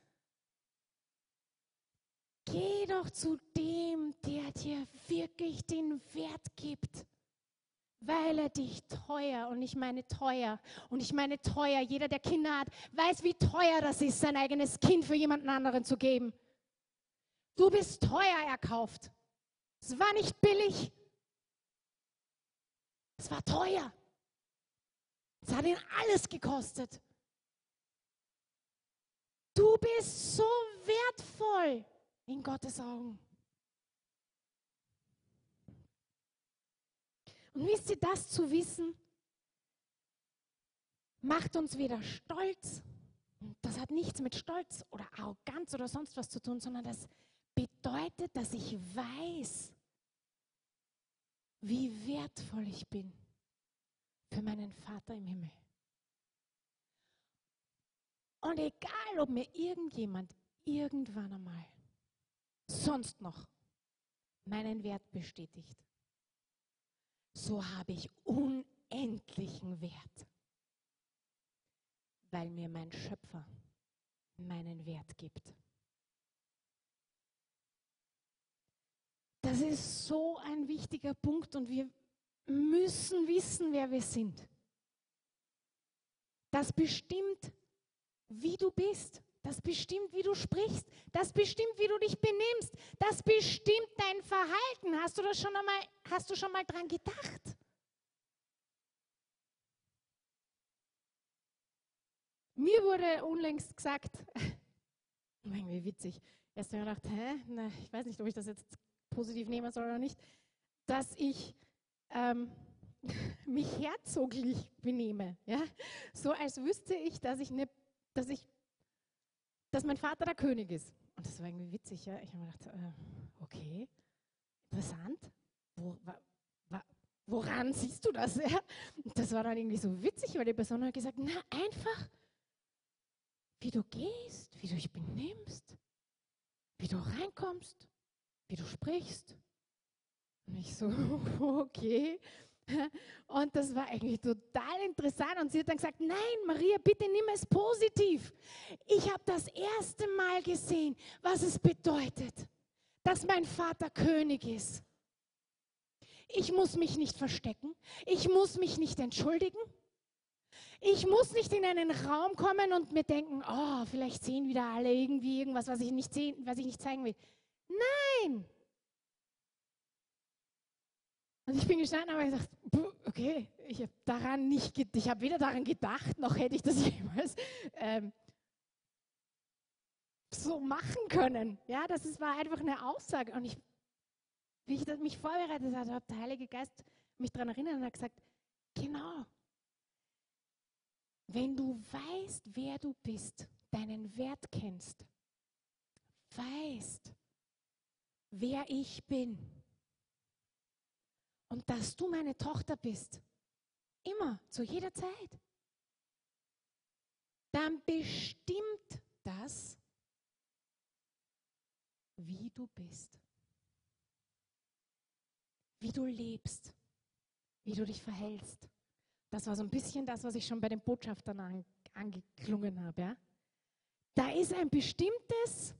Geh doch zu dem, der dir wirklich den Wert gibt, weil er dich teuer, und ich meine teuer, und ich meine teuer, jeder, der Kinder hat, weiß, wie teuer das ist, sein eigenes Kind für jemanden anderen zu geben. Du bist teuer erkauft. Es war nicht billig. Es war teuer. Es hat ihn alles gekostet. Du bist so wertvoll in Gottes Augen. Und wisst ihr, das zu wissen, macht uns wieder stolz. Das hat nichts mit Stolz oder Arroganz oder sonst was zu tun, sondern das bedeutet, dass ich weiß, wie wertvoll ich bin für meinen Vater im Himmel. Und egal, ob mir irgendjemand irgendwann einmal sonst noch meinen Wert bestätigt, so habe ich unendlichen Wert, weil mir mein Schöpfer meinen Wert gibt. Das ist so ein wichtiger Punkt und wir müssen wissen, wer wir sind. Das bestimmt, wie du bist. Das bestimmt, wie du sprichst. Das bestimmt, wie du dich benimmst. Das bestimmt dein Verhalten. Hast du das schon einmal, hast du schon mal dran gedacht? Mir wurde unlängst gesagt, irgendwie witzig. Erst habe ich gedacht, hä? Na, ich weiß nicht, ob ich das jetzt positiv nehmen soll oder nicht, dass ich ähm, mich herzoglich benehme. Ja? So als wüsste ich, dass ich, ne, dass ich, dass mein Vater der König ist. Und das war irgendwie witzig. Ja? Ich habe mir gedacht, äh, okay, interessant. Wo, wa, wa, woran siehst du das? Ja? Das war dann irgendwie so witzig, weil die Person hat gesagt, na einfach, wie du gehst, wie du dich benimmst, wie du reinkommst, wie du sprichst. Und ich so, okay. Und das war eigentlich total interessant. Und sie hat dann gesagt, nein, Maria, bitte nimm es positiv. Ich habe das erste Mal gesehen, was es bedeutet, dass mein Vater König ist. Ich muss mich nicht verstecken. Ich muss mich nicht entschuldigen. Ich muss nicht in einen Raum kommen und mir denken, oh, vielleicht sehen wieder alle irgendwie irgendwas, was ich nicht, sehen, was ich nicht zeigen will. Nein, und ich bin gestanden und habe gesagt, okay, ich habe daran nicht, ich habe weder daran gedacht, noch hätte ich das jemals ähm, so machen können. Ja, das ist, war einfach eine Aussage. Und ich, wie ich mich vorbereitet habe, hat der Heilige Geist mich daran erinnert und hat gesagt, genau, wenn du weißt, wer du bist, deinen Wert kennst, weißt, wer ich bin, und dass du meine Tochter bist. Immer, zu jeder Zeit. Dann bestimmt das, wie du bist. Wie du lebst. Wie du dich verhältst. Das war so ein bisschen das, was ich schon bei den Botschaftern an, angeklungen habe. Ja? Da ist ein bestimmtes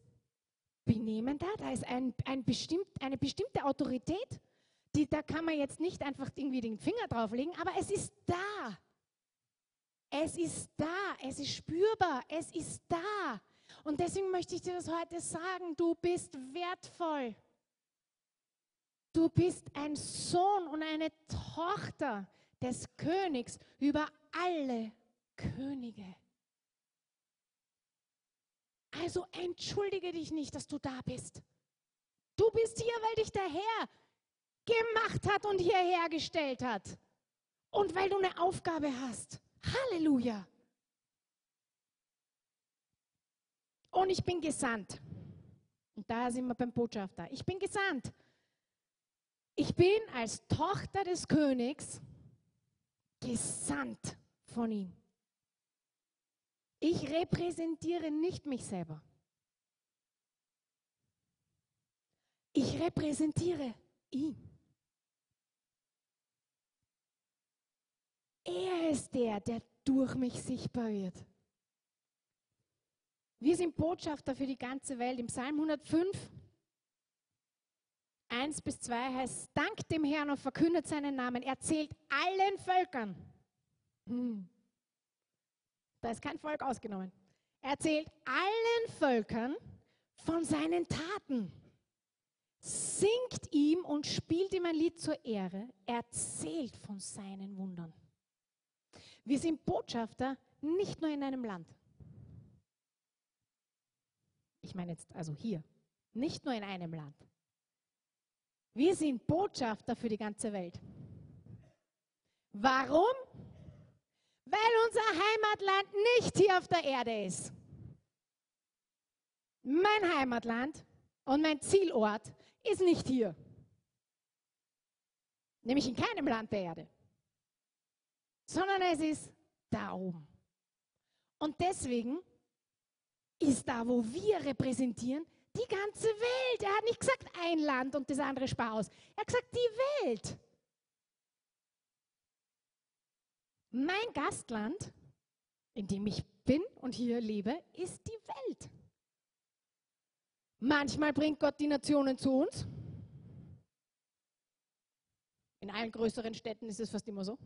Benehmen da, da ist ein, ein bestimmt, eine bestimmte Autorität die, da kann man jetzt nicht einfach irgendwie den Finger drauflegen, aber es ist da. Es ist da, es ist spürbar, es ist da. Und deswegen möchte ich dir das heute sagen, du bist wertvoll. Du bist ein Sohn und eine Tochter des Königs über alle Könige. Also entschuldige dich nicht, dass du da bist. Du bist hier, weil dich der Herr gemacht hat und hierher gestellt hat. Und weil du eine Aufgabe hast. Halleluja. Und ich bin gesandt. Und da sind wir beim Botschafter. Ich bin gesandt. Ich bin als Tochter des Königs gesandt von ihm. Ich repräsentiere nicht mich selber. Ich repräsentiere ihn. Er ist der, der durch mich sichtbar wird. Wir sind Botschafter für die ganze Welt. Im Psalm 105, 1 bis 2 heißt, dank dem Herrn und verkündet seinen Namen. Er zählt allen Völkern. Hm. Da ist kein Volk ausgenommen. Er zählt allen Völkern von seinen Taten. Singt ihm und spielt ihm ein Lied zur Ehre. Er zählt von seinen Wundern. Wir sind Botschafter nicht nur in einem Land. Ich meine jetzt also hier, nicht nur in einem Land. Wir sind Botschafter für die ganze Welt. Warum? Weil unser Heimatland nicht hier auf der Erde ist. Mein Heimatland und mein Zielort ist nicht hier. Nämlich in keinem Land der Erde sondern es ist da oben. Und deswegen ist da, wo wir repräsentieren, die ganze Welt. Er hat nicht gesagt ein Land und das andere aus. Er hat gesagt die Welt. Mein Gastland, in dem ich bin und hier lebe, ist die Welt. Manchmal bringt Gott die Nationen zu uns. In allen größeren Städten ist es fast immer so.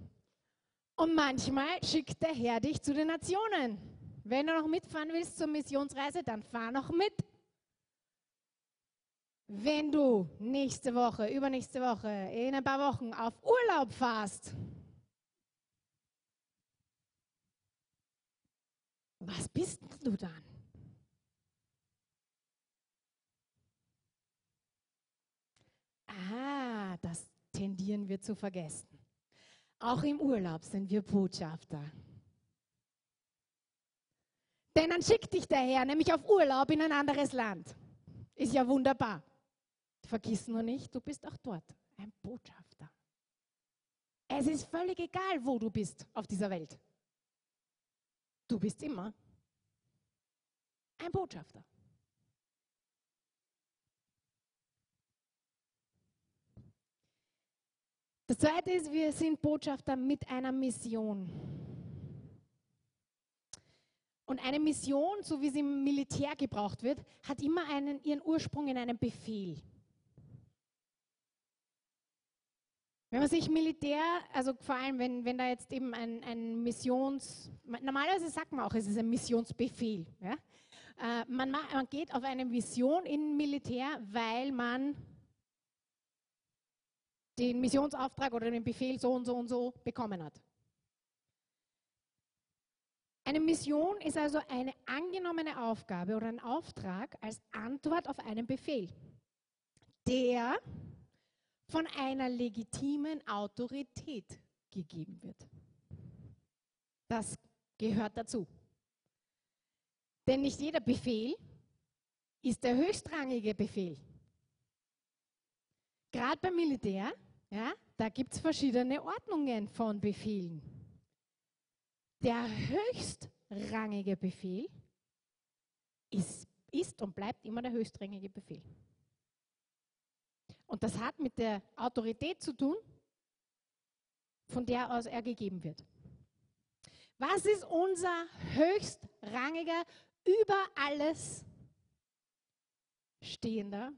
Und manchmal schickt der Herr dich zu den Nationen. Wenn du noch mitfahren willst zur Missionsreise, dann fahr noch mit. Wenn du nächste Woche, übernächste Woche, in ein paar Wochen auf Urlaub fährst, was bist du dann? Ah, das tendieren wir zu vergessen. Auch im Urlaub sind wir Botschafter. Denn dann schickt dich der Herr nämlich auf Urlaub in ein anderes Land. Ist ja wunderbar. Vergiss nur nicht, du bist auch dort ein Botschafter. Es ist völlig egal, wo du bist auf dieser Welt. Du bist immer ein Botschafter. Das zweite ist, wir sind Botschafter mit einer Mission. Und eine Mission, so wie sie im Militär gebraucht wird, hat immer einen, ihren Ursprung in einem Befehl. Wenn man sich Militär, also vor allem, wenn, wenn da jetzt eben ein, ein Missions, normalerweise sagt man auch, es ist ein Missionsbefehl. Ja? Äh, man, man geht auf eine Mission im Militär, weil man den Missionsauftrag oder den Befehl so und so und so bekommen hat. Eine Mission ist also eine angenommene Aufgabe oder ein Auftrag als Antwort auf einen Befehl, der von einer legitimen Autorität gegeben wird. Das gehört dazu. Denn nicht jeder Befehl ist der höchstrangige Befehl. Gerade beim Militär, ja, da gibt es verschiedene Ordnungen von Befehlen. Der höchstrangige Befehl ist, ist und bleibt immer der höchstrangige Befehl. Und das hat mit der Autorität zu tun, von der aus er gegeben wird. Was ist unser höchstrangiger, über alles stehender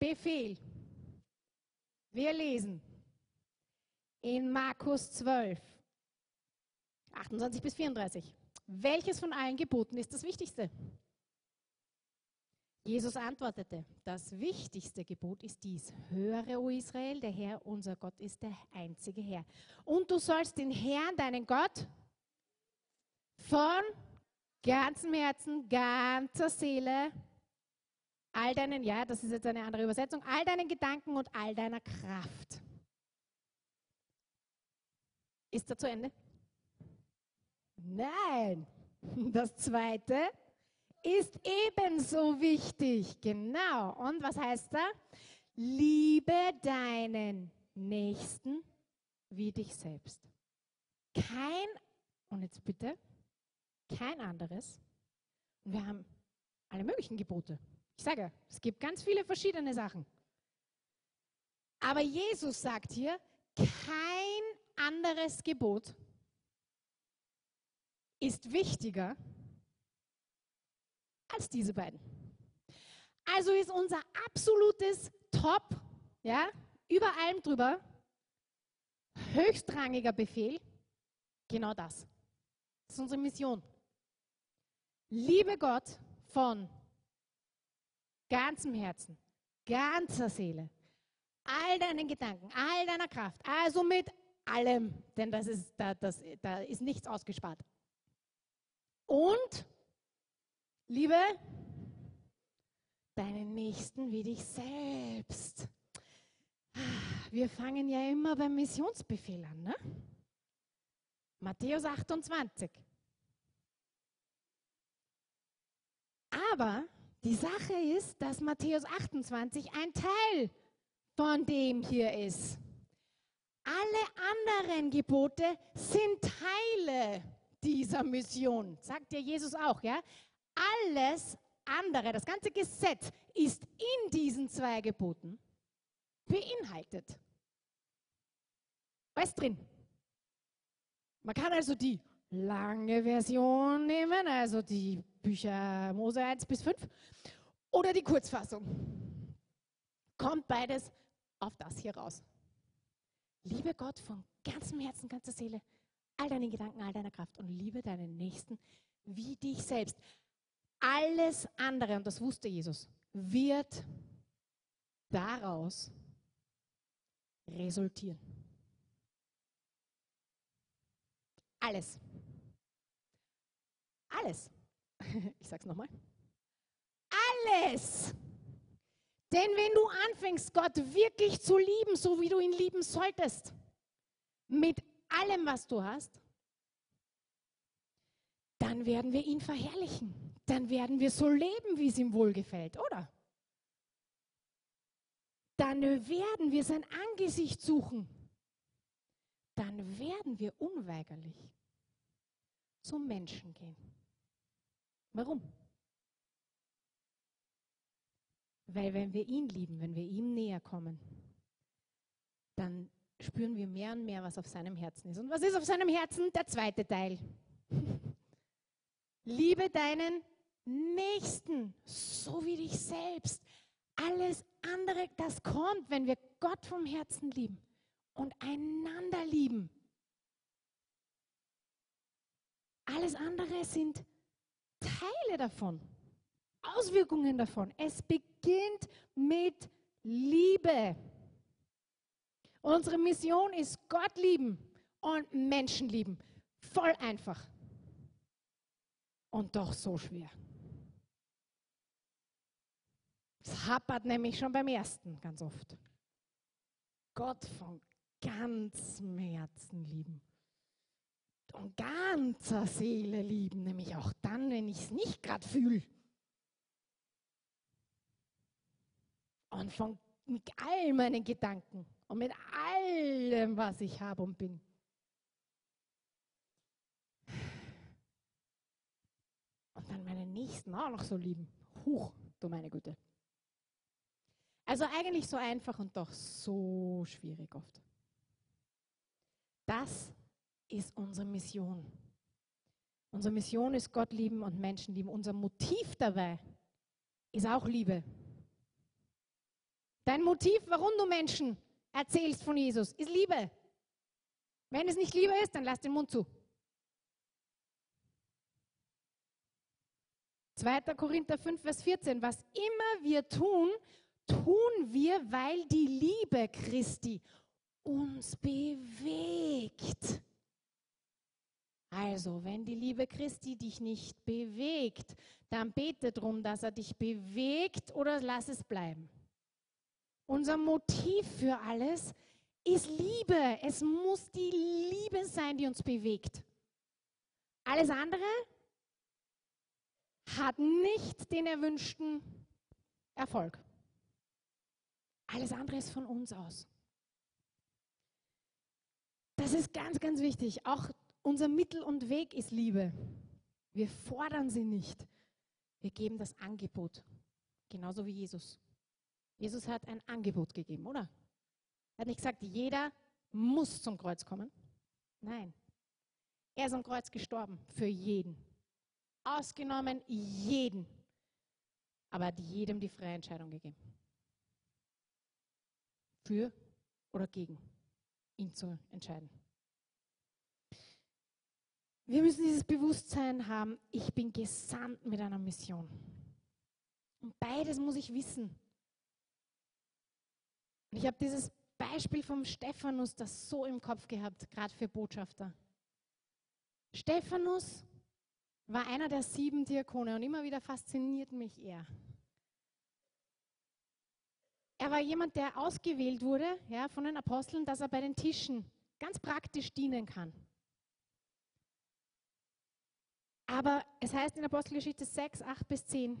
Befehl? Wir lesen in Markus 12, 28 bis 34. Welches von allen Geboten ist das Wichtigste? Jesus antwortete, das wichtigste Gebot ist dies, höre, o Israel, der Herr, unser Gott ist der einzige Herr. Und du sollst den Herrn, deinen Gott, von ganzem Herzen, ganzer Seele, all deinen, ja, das ist jetzt eine andere Übersetzung, all deinen Gedanken und all deiner Kraft. Ist er zu Ende? Nein. Das zweite ist ebenso wichtig. Genau. Und was heißt da? Liebe deinen Nächsten wie dich selbst. Kein, und jetzt bitte, kein anderes. Wir haben alle möglichen Gebote. Ich sage, es gibt ganz viele verschiedene Sachen. Aber Jesus sagt hier, kein anderes Gebot ist wichtiger als diese beiden. Also ist unser absolutes Top, ja, über allem drüber, höchstrangiger Befehl, genau das. Das ist unsere Mission. Liebe Gott von ganzem Herzen, ganzer Seele, all deinen Gedanken, all deiner Kraft, also mit allem, denn das ist, da, das, da ist nichts ausgespart. Und Liebe deinen Nächsten wie dich selbst. Wir fangen ja immer beim Missionsbefehl an, ne? Matthäus 28. Aber die Sache ist, dass Matthäus 28 ein Teil von dem hier ist. Alle anderen Gebote sind Teile dieser Mission. Sagt ja Jesus auch, ja? alles andere, das ganze Gesetz ist in diesen zwei Geboten beinhaltet. Alles drin. Man kann also die lange Version nehmen, also die Bücher Mose 1 bis 5, oder die Kurzfassung. Kommt beides auf das hier raus. Liebe Gott von ganzem Herzen, ganzer Seele, all deinen Gedanken, all deiner Kraft und liebe deinen Nächsten wie dich selbst. Alles andere, und das wusste Jesus, wird daraus resultieren. Alles. Alles. Ich sage es nochmal. Alles. Denn wenn du anfängst, Gott wirklich zu lieben, so wie du ihn lieben solltest, mit allem, was du hast, dann werden wir ihn verherrlichen dann werden wir so leben, wie es ihm wohlgefällt, oder? Dann werden wir sein Angesicht suchen. Dann werden wir unweigerlich zum Menschen gehen. Warum? Weil wenn wir ihn lieben, wenn wir ihm näher kommen, dann spüren wir mehr und mehr, was auf seinem Herzen ist. Und was ist auf seinem Herzen? Der zweite Teil. Liebe deinen Nächsten, so wie dich selbst. Alles andere, das kommt, wenn wir Gott vom Herzen lieben und einander lieben. Alles andere sind Teile davon, Auswirkungen davon. Es beginnt mit Liebe. Unsere Mission ist Gott lieben und Menschen lieben. Voll einfach. Und doch so schwer. Es hapert nämlich schon beim ersten ganz oft. Gott von ganzem Herzen lieben. Und ganzer Seele lieben, nämlich auch dann, wenn ich es nicht gerade fühle. Und von all meinen Gedanken und mit allem, was ich habe und bin. Und dann meinen Nächsten auch noch so lieben. Huch, du meine Güte. Also eigentlich so einfach und doch so schwierig oft. Das ist unsere Mission. Unsere Mission ist Gott lieben und Menschen lieben. Unser Motiv dabei ist auch Liebe. Dein Motiv, warum du Menschen erzählst von Jesus, ist Liebe. Wenn es nicht Liebe ist, dann lass den Mund zu. 2. Korinther 5, Vers 14. Was immer wir tun, tun wir, weil die Liebe Christi uns bewegt. Also, wenn die Liebe Christi dich nicht bewegt, dann bete darum, dass er dich bewegt oder lass es bleiben. Unser Motiv für alles ist Liebe. Es muss die Liebe sein, die uns bewegt. Alles andere hat nicht den erwünschten Erfolg. Alles andere ist von uns aus. Das ist ganz, ganz wichtig. Auch unser Mittel und Weg ist Liebe. Wir fordern sie nicht. Wir geben das Angebot. Genauso wie Jesus. Jesus hat ein Angebot gegeben, oder? Er hat nicht gesagt, jeder muss zum Kreuz kommen. Nein. Er ist am Kreuz gestorben für jeden. Ausgenommen jeden. Aber hat jedem die freie Entscheidung gegeben für oder gegen ihn zu entscheiden. Wir müssen dieses Bewusstsein haben, ich bin gesandt mit einer Mission. Und beides muss ich wissen. ich habe dieses Beispiel vom Stephanus das so im Kopf gehabt, gerade für Botschafter. Stephanus war einer der sieben Diakone und immer wieder fasziniert mich er. Er war jemand, der ausgewählt wurde ja, von den Aposteln, dass er bei den Tischen ganz praktisch dienen kann. Aber es heißt in Apostelgeschichte 6, 8 bis 10,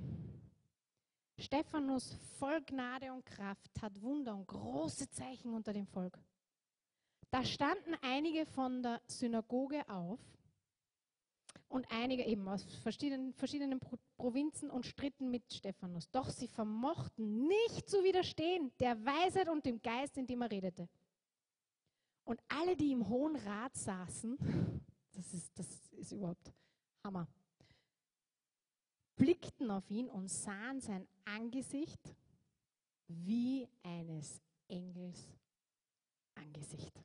Stephanus voll Gnade und Kraft tat Wunder und große Zeichen unter dem Volk. Da standen einige von der Synagoge auf und einige eben aus verschiedenen, verschiedenen Provinzen und stritten mit Stephanus. Doch sie vermochten nicht zu widerstehen der Weisheit und dem Geist, in dem er redete. Und alle, die im Hohen Rat saßen, das ist, das ist überhaupt Hammer, blickten auf ihn und sahen sein Angesicht wie eines Engels Angesicht.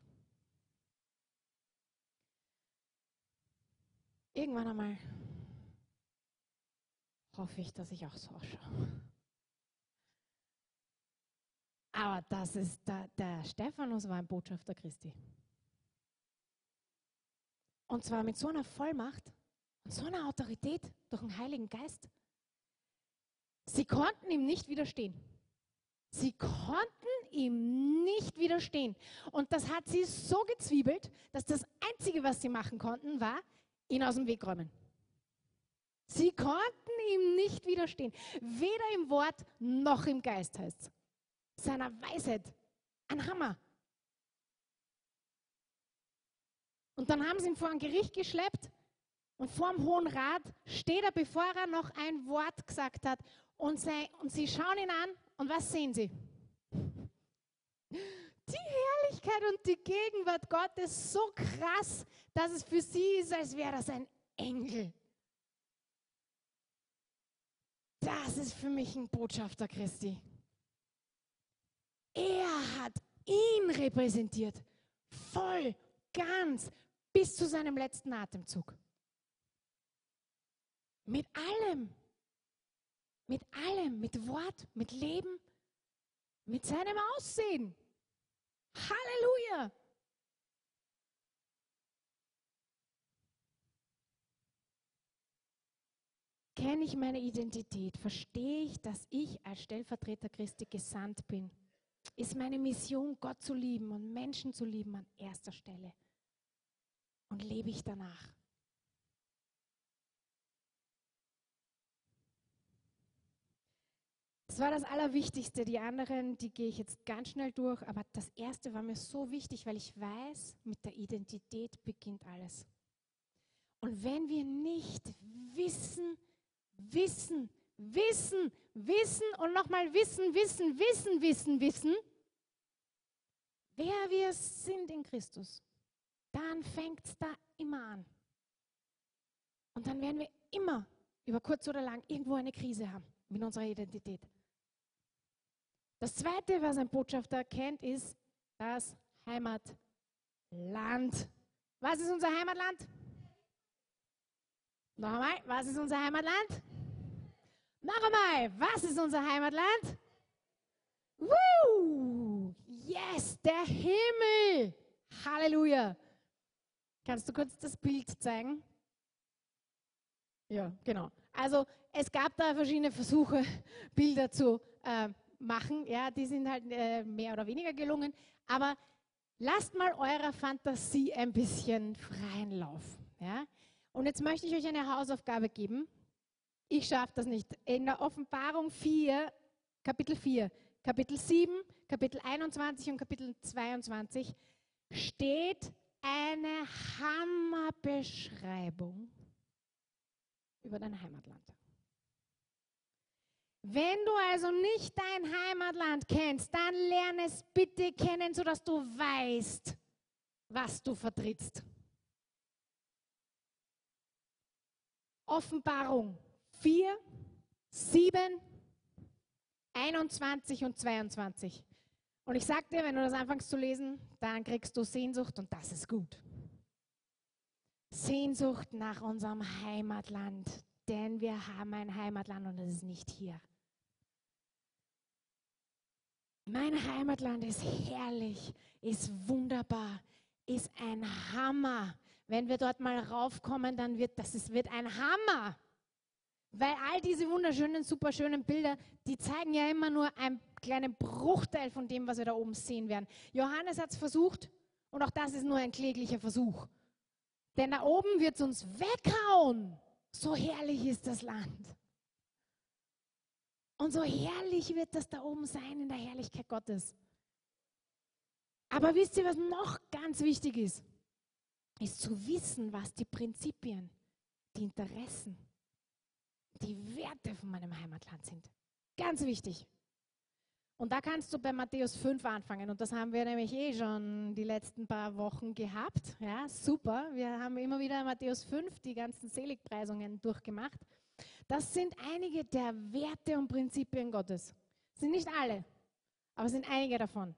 Irgendwann einmal hoffe ich, dass ich auch so ausschaue. Aber das ist der, der Stephanus war ein Botschafter Christi. Und zwar mit so einer Vollmacht so einer Autorität durch den Heiligen Geist. Sie konnten ihm nicht widerstehen. Sie konnten ihm nicht widerstehen. Und das hat sie so gezwiebelt, dass das Einzige, was sie machen konnten, war, ihn aus dem Weg räumen. Sie konnten ihm nicht widerstehen. Weder im Wort noch im Geist heißt es. Seiner Weisheit. Ein Hammer. Und dann haben sie ihn vor ein Gericht geschleppt und vor dem Hohen Rat steht er, bevor er noch ein Wort gesagt hat. Und sie, und sie schauen ihn an und was sehen sie? Die Herrlichkeit und die Gegenwart Gottes so krass, dass es für sie ist, als wäre das ein Engel. Das ist für mich ein Botschafter Christi. Er hat ihn repräsentiert, voll, ganz, bis zu seinem letzten Atemzug. Mit allem, mit allem, mit Wort, mit Leben, mit seinem Aussehen. Halleluja! Kenne ich meine Identität? Verstehe ich, dass ich als Stellvertreter Christi gesandt bin? Ist meine Mission, Gott zu lieben und Menschen zu lieben an erster Stelle? Und lebe ich danach? Das war das Allerwichtigste. Die anderen, die gehe ich jetzt ganz schnell durch. Aber das Erste war mir so wichtig, weil ich weiß, mit der Identität beginnt alles. Und wenn wir nicht wissen, wissen, wissen, wissen und nochmal wissen, wissen, wissen, wissen, wissen, wer wir sind in Christus, dann fängt es da immer an. Und dann werden wir immer, über kurz oder lang, irgendwo eine Krise haben mit unserer Identität. Das Zweite, was ein Botschafter kennt, ist das Heimatland. Was ist unser Heimatland? Noch einmal, was ist unser Heimatland? Noch einmal, was ist unser Heimatland? Woo! Yes, der Himmel! Halleluja! Kannst du kurz das Bild zeigen? Ja, genau. Also es gab da verschiedene Versuche, Bilder zu äh, machen. Ja, die sind halt äh, mehr oder weniger gelungen. Aber lasst mal eurer Fantasie ein bisschen freien Lauf. Ja? Und jetzt möchte ich euch eine Hausaufgabe geben. Ich schaffe das nicht. In der Offenbarung 4, Kapitel 4, Kapitel 7, Kapitel 21 und Kapitel 22 steht eine Hammerbeschreibung über dein Heimatland. Wenn du also nicht dein Heimatland kennst, dann lerne es bitte kennen, sodass du weißt, was du vertrittst. Offenbarung 4, 7, 21 und 22. Und ich sag dir, wenn du das anfängst zu lesen, dann kriegst du Sehnsucht und das ist gut. Sehnsucht nach unserem Heimatland, denn wir haben ein Heimatland und es ist nicht hier. Mein Heimatland ist herrlich, ist wunderbar, ist ein Hammer. Wenn wir dort mal raufkommen, dann wird das es wird ein Hammer. Weil all diese wunderschönen, super schönen Bilder, die zeigen ja immer nur einen kleinen Bruchteil von dem, was wir da oben sehen werden. Johannes hat es versucht und auch das ist nur ein kläglicher Versuch. Denn da oben wird es uns weghauen. So herrlich ist das Land. Und so herrlich wird das da oben sein in der Herrlichkeit Gottes. Aber wisst ihr, was noch ganz wichtig ist? Ist zu wissen, was die Prinzipien, die Interessen, die Werte von meinem Heimatland sind. Ganz wichtig. Und da kannst du bei Matthäus 5 anfangen. Und das haben wir nämlich eh schon die letzten paar Wochen gehabt. Ja, super. Wir haben immer wieder Matthäus 5 die ganzen Seligpreisungen durchgemacht. Das sind einige der Werte und Prinzipien Gottes. Sind nicht alle, aber sind einige davon.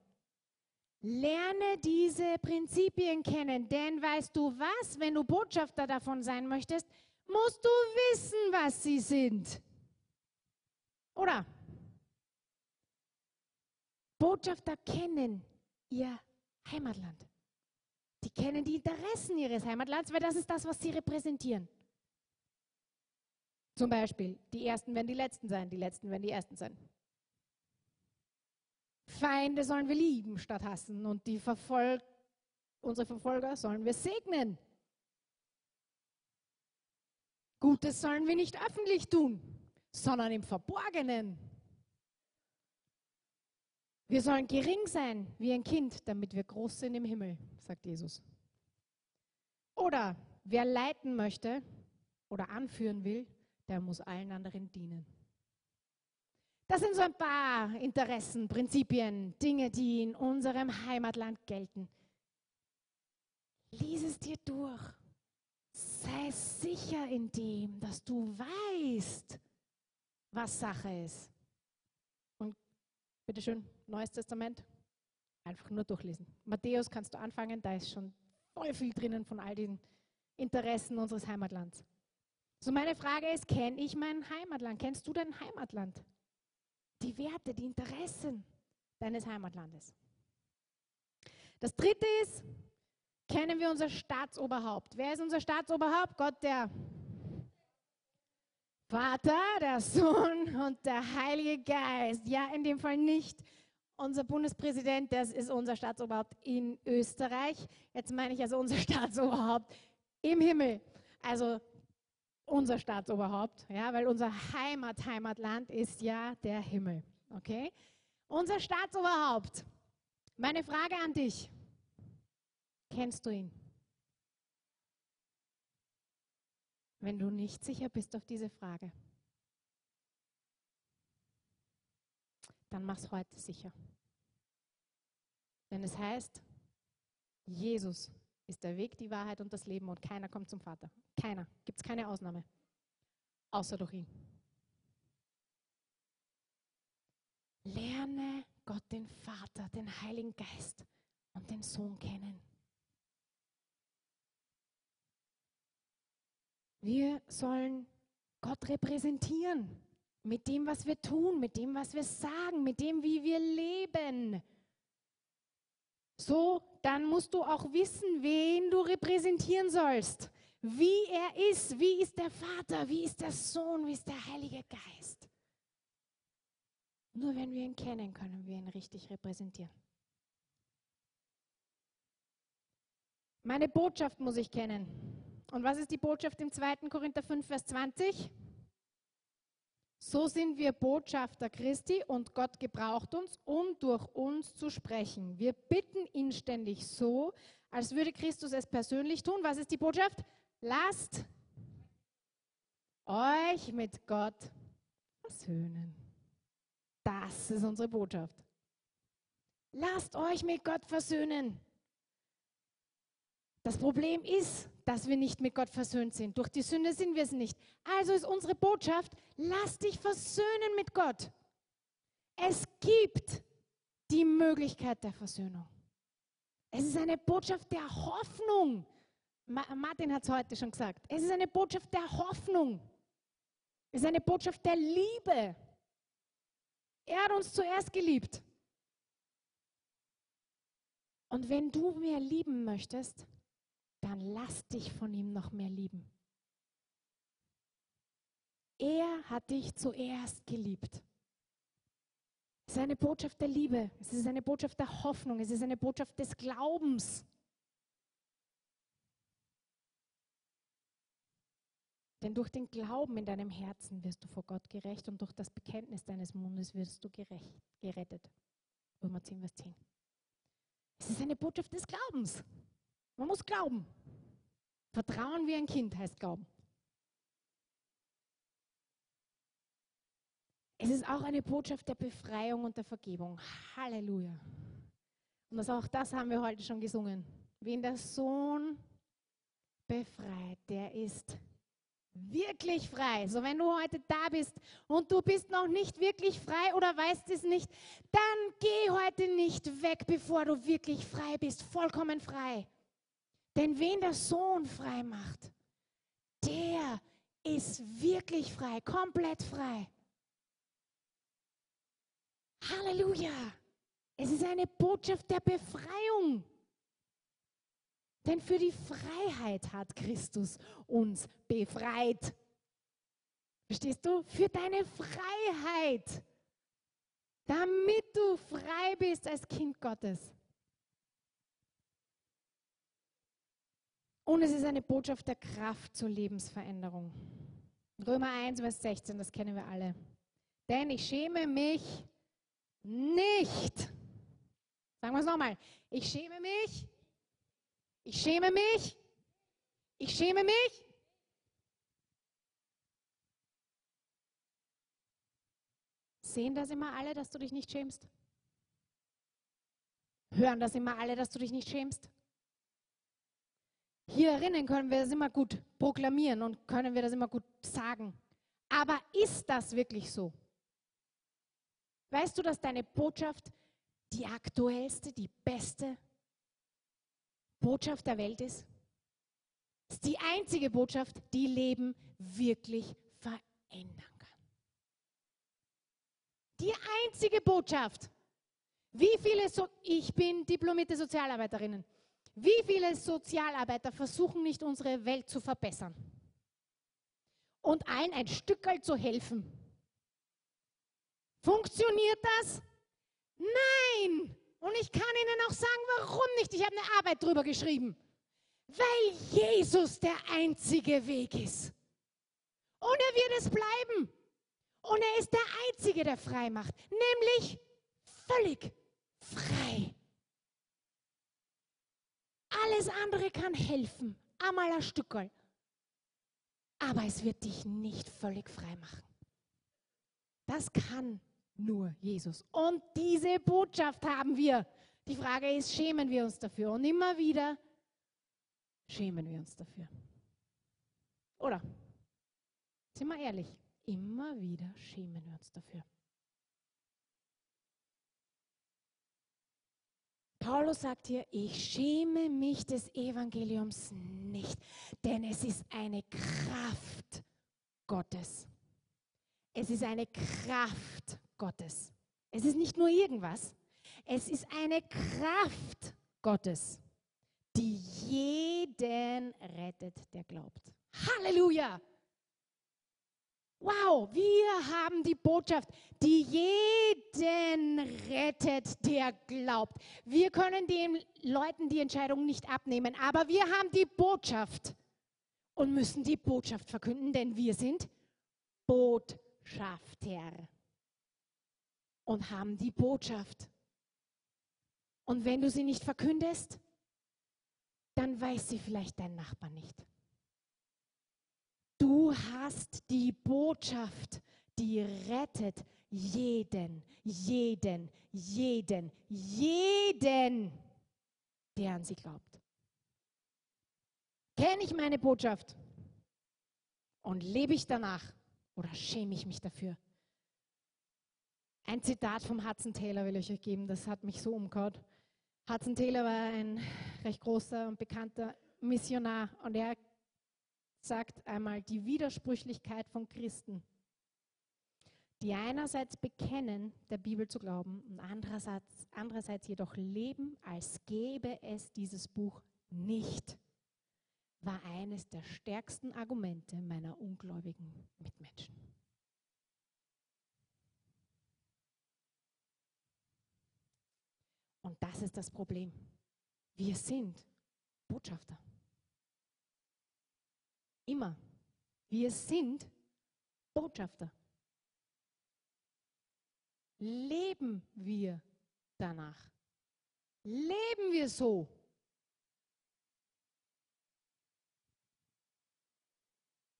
Lerne diese Prinzipien kennen, denn weißt du was, wenn du Botschafter davon sein möchtest, musst du wissen, was sie sind. Oder? Botschafter kennen ihr Heimatland. Die kennen die Interessen ihres Heimatlands, weil das ist das, was sie repräsentieren. Zum Beispiel, die Ersten werden die Letzten sein, die Letzten werden die Ersten sein. Feinde sollen wir lieben statt hassen und die Verfol unsere Verfolger sollen wir segnen. Gutes sollen wir nicht öffentlich tun, sondern im Verborgenen. Wir sollen gering sein wie ein Kind, damit wir groß sind im Himmel, sagt Jesus. Oder wer leiten möchte oder anführen will, der muss allen anderen dienen. Das sind so ein paar Interessen, Prinzipien, Dinge, die in unserem Heimatland gelten. Lies es dir durch. Sei sicher in dem, dass du weißt, was Sache ist. Und bitteschön, Neues Testament, einfach nur durchlesen. Matthäus kannst du anfangen, da ist schon voll viel drinnen von all den Interessen unseres Heimatlands. So meine Frage ist, kenne ich mein Heimatland? Kennst du dein Heimatland? Die Werte, die Interessen deines Heimatlandes. Das dritte ist, kennen wir unser Staatsoberhaupt. Wer ist unser Staatsoberhaupt? Gott, der Vater, der Sohn und der Heilige Geist. Ja, in dem Fall nicht unser Bundespräsident, das ist unser Staatsoberhaupt in Österreich. Jetzt meine ich also unser Staatsoberhaupt im Himmel. Also unser Staatsoberhaupt, ja, weil unser Heimat, Heimatland ist ja der Himmel. Okay? Unser Staatsoberhaupt. Meine Frage an dich. Kennst du ihn? Wenn du nicht sicher bist auf diese Frage, dann mach's heute sicher. Denn es heißt, Jesus ist der Weg, die Wahrheit und das Leben und keiner kommt zum Vater. Keiner. Gibt es keine Ausnahme. Außer durch ihn. Lerne Gott den Vater, den Heiligen Geist und den Sohn kennen. Wir sollen Gott repräsentieren mit dem, was wir tun, mit dem, was wir sagen, mit dem, wie wir leben. So, dann musst du auch wissen, wen du repräsentieren sollst, wie er ist, wie ist der Vater, wie ist der Sohn, wie ist der Heilige Geist. Nur wenn wir ihn kennen, können wir ihn richtig repräsentieren. Meine Botschaft muss ich kennen. Und was ist die Botschaft im 2. Korinther 5, Vers 20? So sind wir Botschafter Christi und Gott gebraucht uns, um durch uns zu sprechen. Wir bitten ihn ständig so, als würde Christus es persönlich tun. Was ist die Botschaft? Lasst euch mit Gott versöhnen. Das ist unsere Botschaft. Lasst euch mit Gott versöhnen. Das Problem ist, dass wir nicht mit Gott versöhnt sind. Durch die Sünde sind wir es nicht. Also ist unsere Botschaft, lass dich versöhnen mit Gott. Es gibt die Möglichkeit der Versöhnung. Es ist eine Botschaft der Hoffnung. Martin hat es heute schon gesagt. Es ist eine Botschaft der Hoffnung. Es ist eine Botschaft der Liebe. Er hat uns zuerst geliebt. Und wenn du mehr lieben möchtest, dann lass dich von ihm noch mehr lieben. Er hat dich zuerst geliebt. Es ist eine Botschaft der Liebe, es ist eine Botschaft der Hoffnung, es ist eine Botschaft des Glaubens. Denn durch den Glauben in deinem Herzen wirst du vor Gott gerecht und durch das Bekenntnis deines Mundes wirst du gerecht, gerettet. Römer 10, Vers 10. Es ist eine Botschaft des Glaubens. Man muss glauben. Vertrauen wie ein Kind heißt Glauben. Es ist auch eine Botschaft der Befreiung und der Vergebung. Halleluja. Und das, auch das haben wir heute schon gesungen. Wen der Sohn befreit, der ist wirklich frei. So, wenn du heute da bist und du bist noch nicht wirklich frei oder weißt es nicht, dann geh heute nicht weg, bevor du wirklich frei bist, vollkommen frei. Denn wen der Sohn frei macht, der ist wirklich frei, komplett frei. Halleluja! Es ist eine Botschaft der Befreiung. Denn für die Freiheit hat Christus uns befreit. Verstehst du? Für deine Freiheit. Damit du frei bist als Kind Gottes. Und es ist eine Botschaft der Kraft zur Lebensveränderung. Römer 1, Vers 16, das kennen wir alle. Denn ich schäme mich nicht. Sagen wir es nochmal. Ich schäme mich. Ich schäme mich. Ich schäme mich. Sehen das immer alle, dass du dich nicht schämst? Hören das immer alle, dass du dich nicht schämst? Hierinnen können wir das immer gut proklamieren und können wir das immer gut sagen. Aber ist das wirklich so? Weißt du, dass deine Botschaft die aktuellste, die beste Botschaft der Welt ist? Das ist die einzige Botschaft, die Leben wirklich verändern kann. Die einzige Botschaft. Wie viele, so ich bin diplomierte Sozialarbeiterinnen, wie viele Sozialarbeiter versuchen nicht unsere Welt zu verbessern und allen ein Stückel zu helfen? Funktioniert das? Nein! Und ich kann Ihnen auch sagen, warum nicht. Ich habe eine Arbeit drüber geschrieben. Weil Jesus der einzige Weg ist. Und er wird es bleiben. Und er ist der Einzige, der frei macht. Nämlich völlig frei. Alles andere kann helfen. Einmal ein Stückel. Aber es wird dich nicht völlig frei machen. Das kann nur Jesus. Und diese Botschaft haben wir. Die Frage ist, schämen wir uns dafür? Und immer wieder schämen wir uns dafür. Oder? Sind wir ehrlich? Immer wieder schämen wir uns dafür. Paulus sagt hier, ich schäme mich des Evangeliums nicht, denn es ist eine Kraft Gottes. Es ist eine Kraft Gottes. Es ist nicht nur irgendwas, es ist eine Kraft Gottes, die jeden rettet, der glaubt. Halleluja! Wow, wir haben die Botschaft, die jeden rettet, der glaubt. Wir können den Leuten die Entscheidung nicht abnehmen, aber wir haben die Botschaft und müssen die Botschaft verkünden, denn wir sind Botschafter und haben die Botschaft. Und wenn du sie nicht verkündest, dann weiß sie vielleicht dein Nachbar nicht. Du hast die Botschaft, die rettet jeden, jeden, jeden, jeden, der an sie glaubt. Kenne ich meine Botschaft und lebe ich danach oder schäme ich mich dafür? Ein Zitat vom Hudson Taylor will ich euch geben, das hat mich so umgehauen. Hudson Taylor war ein recht großer und bekannter Missionar und er sagt einmal die Widersprüchlichkeit von Christen, die einerseits bekennen, der Bibel zu glauben und andererseits, andererseits jedoch leben, als gäbe es dieses Buch nicht, war eines der stärksten Argumente meiner ungläubigen Mitmenschen. Und das ist das Problem. Wir sind Botschafter. Immer. Wir sind Botschafter. Leben wir danach? Leben wir so?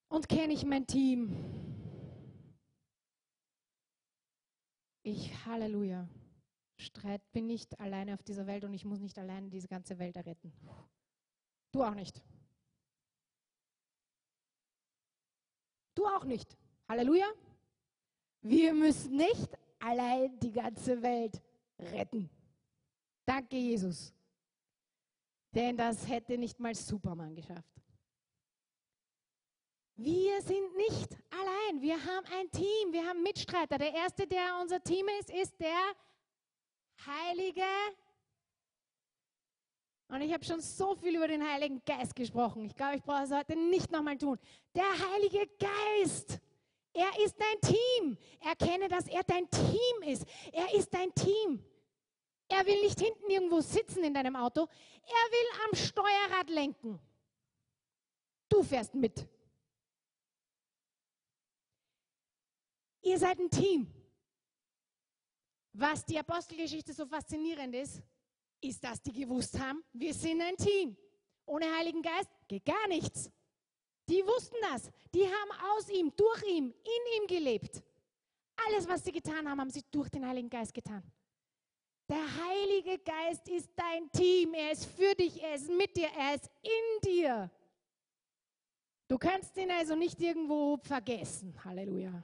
Und kenne ich mein Team? Ich, Halleluja, Streit bin nicht alleine auf dieser Welt und ich muss nicht alleine diese ganze Welt erretten. Du auch nicht. Du auch nicht. Halleluja. Wir müssen nicht allein die ganze Welt retten. Danke, Jesus. Denn das hätte nicht mal Superman geschafft. Wir sind nicht allein. Wir haben ein Team. Wir haben Mitstreiter. Der erste, der unser Team ist, ist der Heilige und ich habe schon so viel über den Heiligen Geist gesprochen. Ich glaube, ich brauche es heute nicht nochmal tun. Der Heilige Geist, er ist dein Team. Erkenne, dass er dein Team ist. Er ist dein Team. Er will nicht hinten irgendwo sitzen in deinem Auto. Er will am Steuerrad lenken. Du fährst mit. Ihr seid ein Team. Was die Apostelgeschichte so faszinierend ist, ist, dass die gewusst haben, wir sind ein Team. Ohne Heiligen Geist geht gar nichts. Die wussten das. Die haben aus ihm, durch ihm, in ihm gelebt. Alles, was sie getan haben, haben sie durch den Heiligen Geist getan. Der Heilige Geist ist dein Team. Er ist für dich, er ist mit dir, er ist in dir. Du kannst ihn also nicht irgendwo vergessen. Halleluja.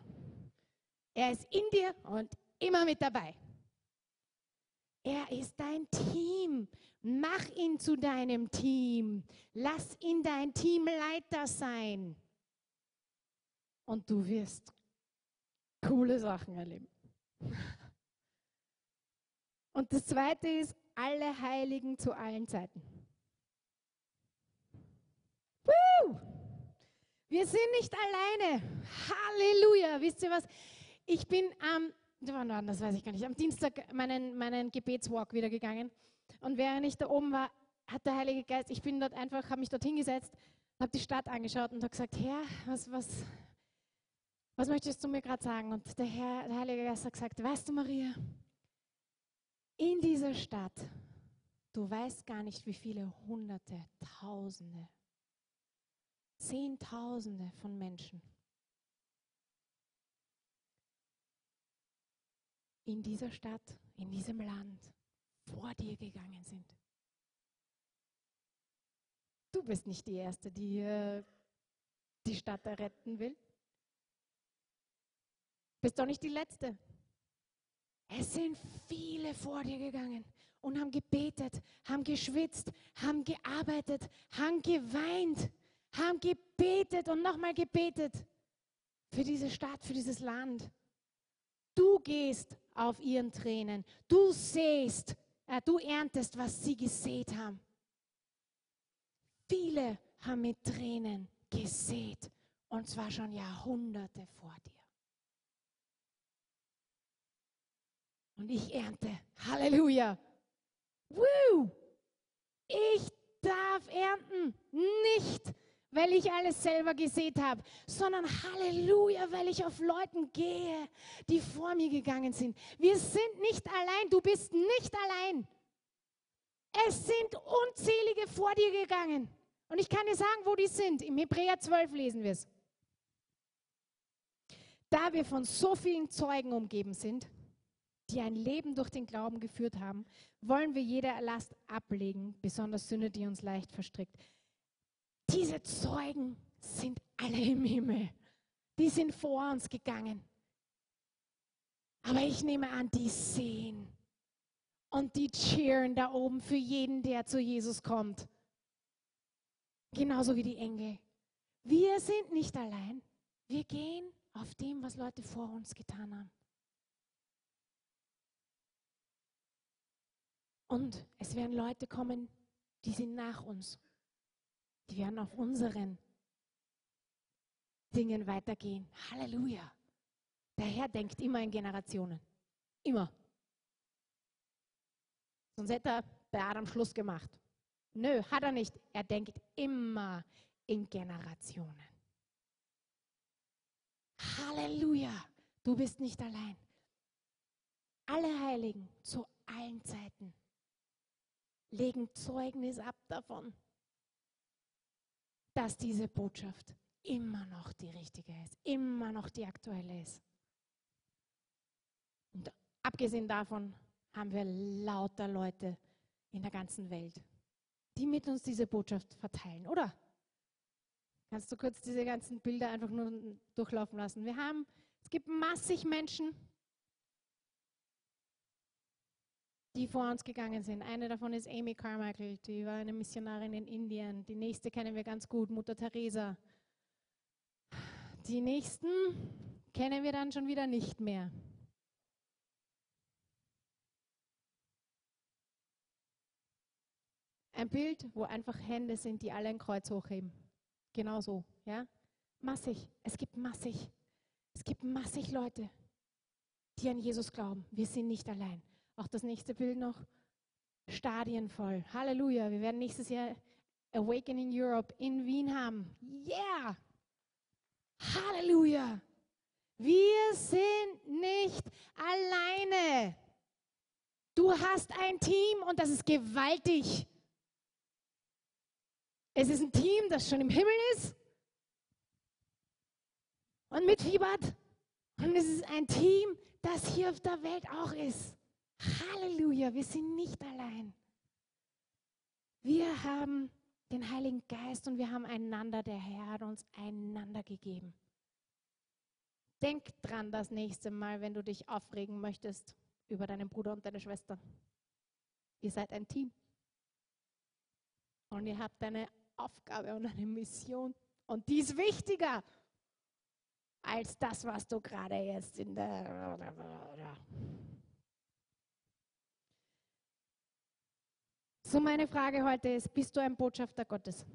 Er ist in dir und immer mit dabei. Er ist dein Team. Mach ihn zu deinem Team. Lass ihn dein Teamleiter sein. Und du wirst coole Sachen erleben. Und das zweite ist, alle Heiligen zu allen Zeiten. Woo! Wir sind nicht alleine. Halleluja. Wisst ihr was? Ich bin am, wann das weiß ich gar nicht, am Dienstag meinen, meinen Gebetswalk wieder gegangen. Und während ich da oben war, hat der Heilige Geist, ich bin dort einfach, habe mich dort hingesetzt, habe die Stadt angeschaut und habe gesagt, Herr, was, was, was möchtest du mir gerade sagen? Und der Herr, der Heilige Geist hat gesagt, weißt du, Maria, in dieser Stadt, du weißt gar nicht, wie viele Hunderte, Tausende, Zehntausende von Menschen in dieser Stadt, in diesem Land vor dir gegangen sind. Du bist nicht die Erste, die äh, die Stadt retten will. Bist doch nicht die Letzte. Es sind viele vor dir gegangen und haben gebetet, haben geschwitzt, haben gearbeitet, haben geweint, haben gebetet und nochmal gebetet für diese Stadt, für dieses Land. Du gehst auf ihren Tränen. Du sähst, äh, du erntest, was sie gesät haben. Viele haben mit Tränen gesät und zwar schon Jahrhunderte vor dir. und ich ernte. Halleluja. Woo! Ich darf ernten. Nicht, weil ich alles selber gesät habe, sondern Halleluja, weil ich auf Leuten gehe, die vor mir gegangen sind. Wir sind nicht allein. Du bist nicht allein. Es sind unzählige vor dir gegangen. Und ich kann dir sagen, wo die sind. Im Hebräer 12 lesen wir es. Da wir von so vielen Zeugen umgeben sind, die ein Leben durch den Glauben geführt haben, wollen wir jeder Last ablegen, besonders Sünde, die uns leicht verstrickt. Diese Zeugen sind alle im Himmel. Die sind vor uns gegangen. Aber ich nehme an, die sehen und die cheeren da oben für jeden, der zu Jesus kommt. Genauso wie die Engel. Wir sind nicht allein. Wir gehen auf dem, was Leute vor uns getan haben. Und es werden Leute kommen, die sind nach uns. Die werden auf unseren Dingen weitergehen. Halleluja. Der Herr denkt immer in Generationen. Immer. Sonst hätte er bei Adam Schluss gemacht. Nö, hat er nicht. Er denkt immer in Generationen. Halleluja. Du bist nicht allein. Alle Heiligen zu allen Zeiten legen Zeugnis ab davon, dass diese Botschaft immer noch die richtige ist, immer noch die aktuelle ist. Und abgesehen davon haben wir lauter Leute in der ganzen Welt, die mit uns diese Botschaft verteilen, oder? Kannst du kurz diese ganzen Bilder einfach nur durchlaufen lassen? Wir haben, es gibt massig Menschen, die vor uns gegangen sind. Eine davon ist Amy Carmichael, die war eine Missionarin in Indien. Die nächste kennen wir ganz gut, Mutter Teresa. Die nächsten kennen wir dann schon wieder nicht mehr. Ein Bild, wo einfach Hände sind, die alle ein Kreuz hochheben. Genau so, ja? Massig. Es gibt massig. Es gibt massig Leute, die an Jesus glauben. Wir sind nicht allein. Auch das nächste Bild noch. Stadien voll. Halleluja. Wir werden nächstes Jahr Awakening Europe in Wien haben. Yeah! Halleluja. Wir sind nicht alleine. Du hast ein Team und das ist gewaltig. Es ist ein Team, das schon im Himmel ist und mitfiebert Und es ist ein Team, das hier auf der Welt auch ist. Halleluja, wir sind nicht allein. Wir haben den Heiligen Geist und wir haben einander, der Herr hat uns einander gegeben. Denk dran das nächste Mal, wenn du dich aufregen möchtest über deinen Bruder und deine Schwester. Ihr seid ein Team. Und ihr habt eine Aufgabe und eine Mission. Und die ist wichtiger als das, was du gerade jetzt in der... So meine Frage heute ist, bist du ein Botschafter Gottes?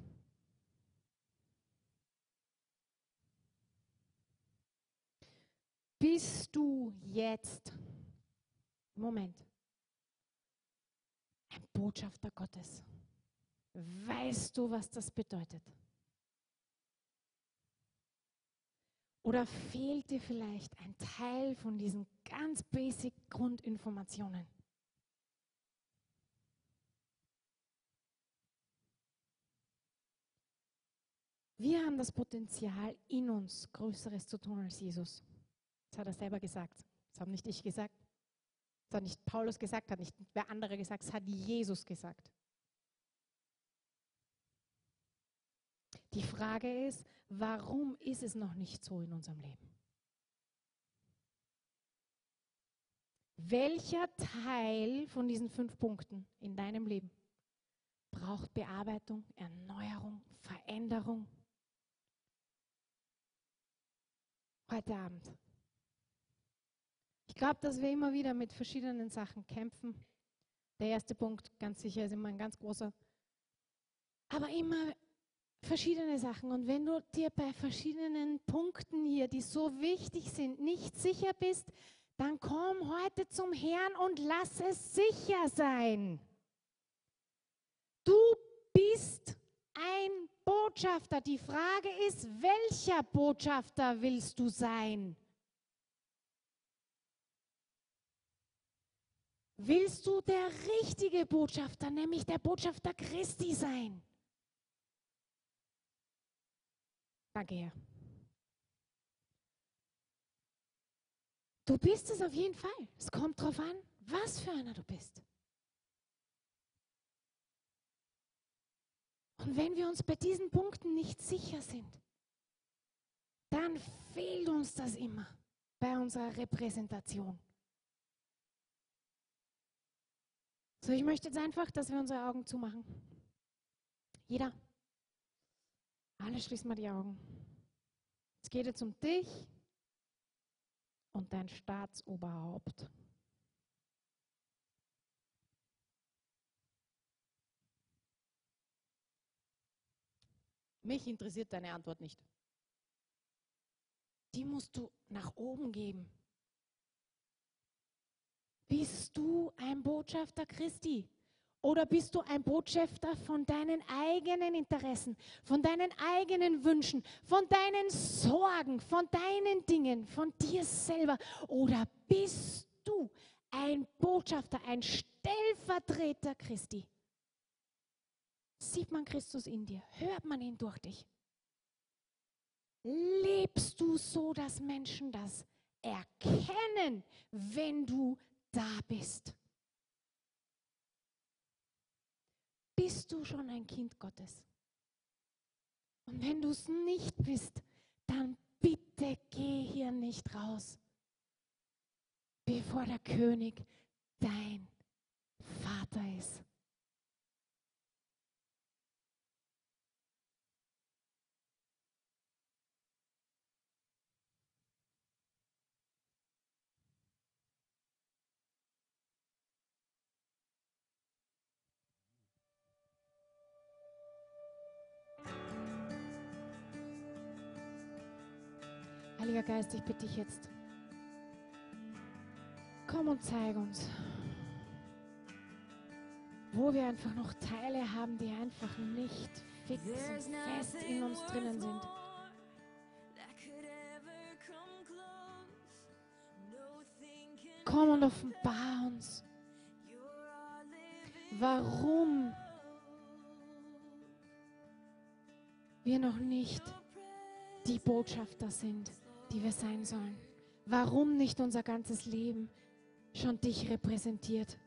Bist du jetzt, Moment, ein Botschafter Gottes? Weißt du, was das bedeutet? Oder fehlt dir vielleicht ein Teil von diesen ganz basic Grundinformationen? Wir haben das Potenzial in uns, Größeres zu tun als Jesus. Das hat er selber gesagt. Das habe nicht ich gesagt. Das hat nicht Paulus gesagt, hat nicht wer andere gesagt, das hat Jesus gesagt. Die Frage ist, warum ist es noch nicht so in unserem Leben? Welcher Teil von diesen fünf Punkten in deinem Leben braucht Bearbeitung, Erneuerung, Veränderung? Heute Abend. Ich glaube, dass wir immer wieder mit verschiedenen Sachen kämpfen. Der erste Punkt, ganz sicher, ist immer ein ganz großer. Aber immer verschiedene Sachen. Und wenn du dir bei verschiedenen Punkten hier, die so wichtig sind, nicht sicher bist, dann komm heute zum Herrn und lass es sicher sein. Du bist ein Botschafter. Die Frage ist, welcher Botschafter willst du sein? Willst du der richtige Botschafter, nämlich der Botschafter Christi sein? Danke, Herr. Du bist es auf jeden Fall. Es kommt darauf an, was für einer du bist. Und wenn wir uns bei diesen Punkten nicht sicher sind, dann fehlt uns das immer bei unserer Repräsentation. So, ich möchte jetzt einfach, dass wir unsere Augen zumachen. Jeder. Alle schließen mal die Augen. Es geht jetzt um dich und dein Staatsoberhaupt. Mich interessiert deine Antwort nicht. Die musst du nach oben geben. Bist du ein Botschafter Christi? Oder bist du ein Botschafter von deinen eigenen Interessen, von deinen eigenen Wünschen, von deinen Sorgen, von deinen Dingen, von dir selber? Oder bist du ein Botschafter, ein Stellvertreter Christi? Sieht man Christus in dir? Hört man ihn durch dich? Lebst du so, dass Menschen das erkennen, wenn du da bist? bist du schon ein Kind Gottes. Und wenn du es nicht bist, dann bitte geh hier nicht raus, bevor der König dein Vater ist. Heiliger Geist, ich bitte dich jetzt, komm und zeig uns, wo wir einfach noch Teile haben, die einfach nicht fix und fest in uns drinnen sind. Komm und offenbar uns, warum wir noch nicht die Botschafter sind die wir sein sollen. warum nicht unser ganzes Leben schon dich repräsentiert.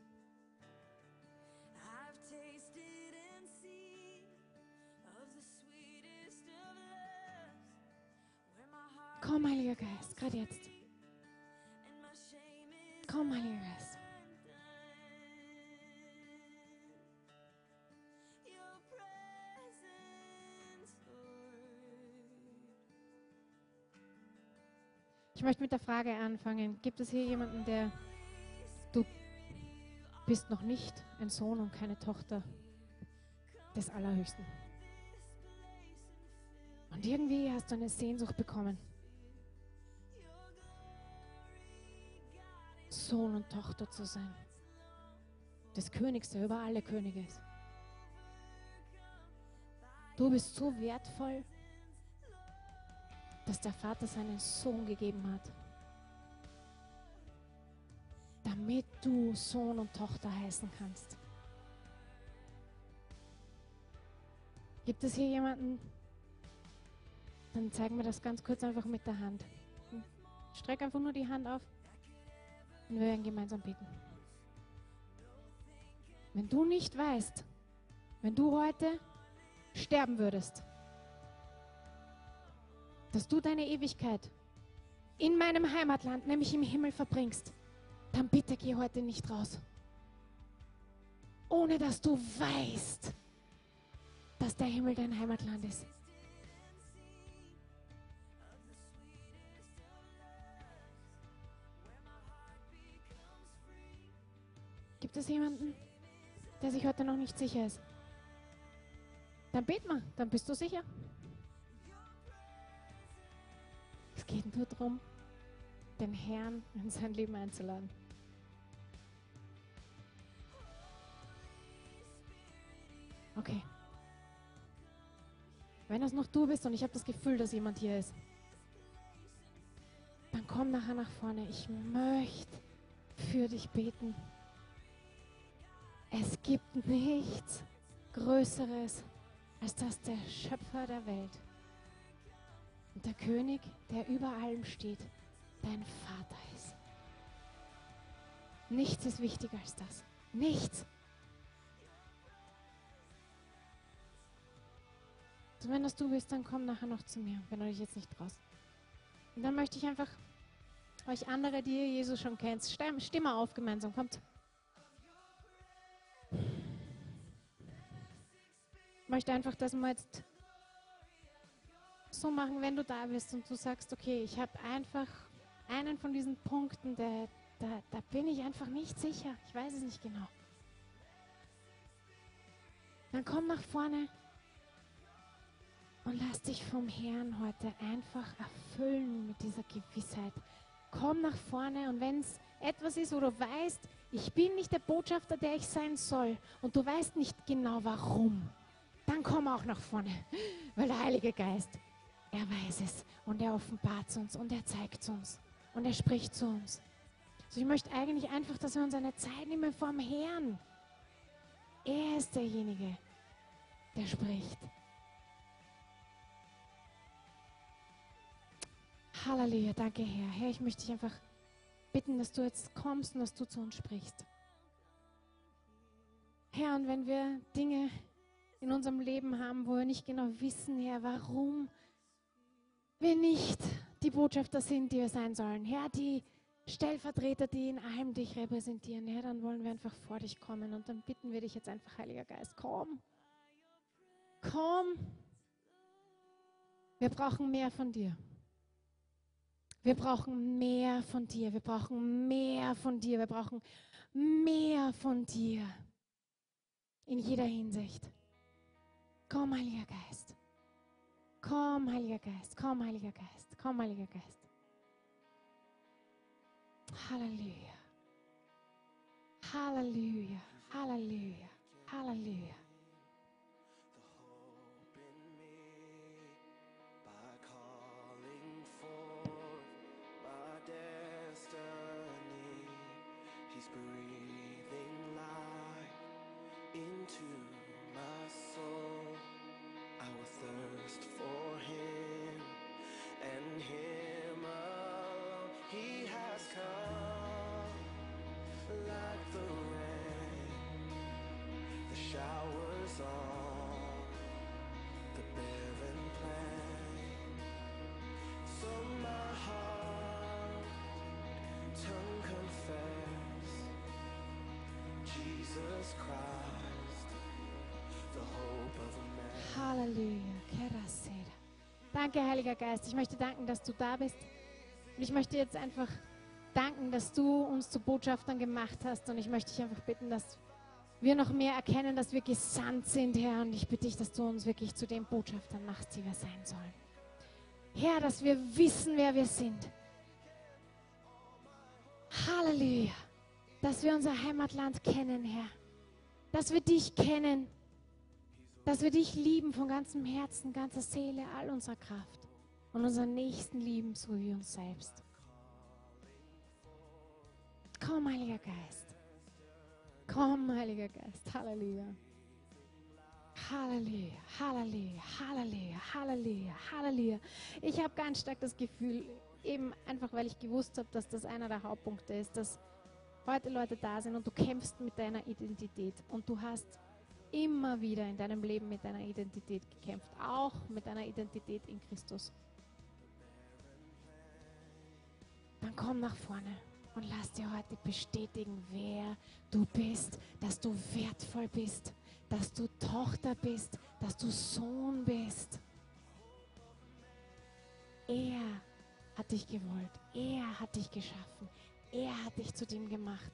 Komm, Heiliger Geist, gerade jetzt. Komm, Heiliger Geist. Möchte mit der Frage anfangen. Gibt es hier jemanden, der du bist noch nicht ein Sohn und keine Tochter des Allerhöchsten? Und irgendwie hast du eine Sehnsucht bekommen. Sohn und Tochter zu sein. Des Königs, der über alle Könige ist. Du bist so wertvoll, dass der Vater seinen Sohn gegeben hat, damit du Sohn und Tochter heißen kannst. Gibt es hier jemanden? Dann zeigen wir das ganz kurz einfach mit der Hand. Streck einfach nur die Hand auf und wir werden gemeinsam beten. Wenn du nicht weißt, wenn du heute sterben würdest, dass du deine Ewigkeit in meinem Heimatland, nämlich im Himmel, verbringst, dann bitte geh heute nicht raus. Ohne dass du weißt, dass der Himmel dein Heimatland ist. Gibt es jemanden, der sich heute noch nicht sicher ist? Dann bet mal, dann bist du sicher. Es geht nur darum, den Herrn in sein Leben einzuladen. Okay. Wenn das noch du bist und ich habe das Gefühl, dass jemand hier ist, dann komm nachher nach vorne. Ich möchte für dich beten. Es gibt nichts Größeres, als dass der Schöpfer der Welt und der König, der über allem steht, dein Vater ist. Nichts ist wichtiger als das. Nichts. Also wenn das du bist, dann komm nachher noch zu mir, wenn du dich jetzt nicht traust. Und dann möchte ich einfach euch andere, die ihr Jesus schon kennt, stimm- stimme auf gemeinsam, kommt. Ich möchte einfach, dass wir jetzt so machen, wenn du da bist und du sagst, okay, ich habe einfach einen von diesen Punkten, der, da, da bin ich einfach nicht sicher. Ich weiß es nicht genau. Dann komm nach vorne und lass dich vom Herrn heute einfach erfüllen mit dieser Gewissheit. Komm nach vorne und wenn es etwas ist, wo du weißt, ich bin nicht der Botschafter, der ich sein soll und du weißt nicht genau warum, dann komm auch nach vorne, weil der Heilige Geist, er weiß es und er offenbart es uns und er zeigt es uns und er spricht zu uns. Also ich möchte eigentlich einfach, dass wir uns eine Zeit nehmen vom Herrn. Er ist derjenige, der spricht. Halleluja, danke Herr. Herr, ich möchte dich einfach bitten, dass du jetzt kommst und dass du zu uns sprichst. Herr, und wenn wir Dinge in unserem Leben haben, wo wir nicht genau wissen, Herr, warum wir nicht die Botschafter sind, die wir sein sollen. Herr, die Stellvertreter, die in allem dich repräsentieren, Herr, dann wollen wir einfach vor dich kommen und dann bitten wir dich jetzt einfach, Heiliger Geist, komm. Komm. Wir brauchen mehr von dir. Wir brauchen mehr von dir. Wir brauchen mehr von dir. Wir brauchen mehr von dir. In jeder Hinsicht. Komm, Heiliger Geist. Komm, Heiliger Geist. Komm, Heiliger Geist. Komm, Heiliger Geist. Halleluja. Halleluja. Halleluja. Halleluja. Halleluja. Kerasera. Danke, Heiliger Geist. Ich möchte danken, dass du da bist. Und ich möchte jetzt einfach danken, dass du uns zu Botschaftern gemacht hast. Und ich möchte dich einfach bitten, dass wir noch mehr erkennen, dass wir gesandt sind, Herr. Und ich bitte dich, dass du uns wirklich zu den Botschaftern machst, die wir sein sollen. Herr, dass wir wissen, wer wir sind. Halleluja. Dass wir unser Heimatland kennen, Herr. Dass wir dich kennen. Dass wir dich lieben von ganzem Herzen, ganzer Seele, all unserer Kraft. Und unseren Nächsten lieben, so wie uns selbst. Komm, Heiliger Geist. Komm, Heiliger Geist. Halleluja. Halleluja, Halleluja, Halleluja, Halleluja, Halleluja. Ich habe ganz stark das Gefühl, eben einfach weil ich gewusst habe, dass das einer der Hauptpunkte ist, dass heute Leute da sind und du kämpfst mit deiner Identität und du hast immer wieder in deinem Leben mit deiner Identität gekämpft, auch mit deiner Identität in Christus. Dann komm nach vorne und lass dir heute bestätigen, wer du bist, dass du wertvoll bist, dass du Tochter bist, dass du Sohn bist. Er hat dich gewollt, er hat dich geschaffen, er hat dich zu dem gemacht,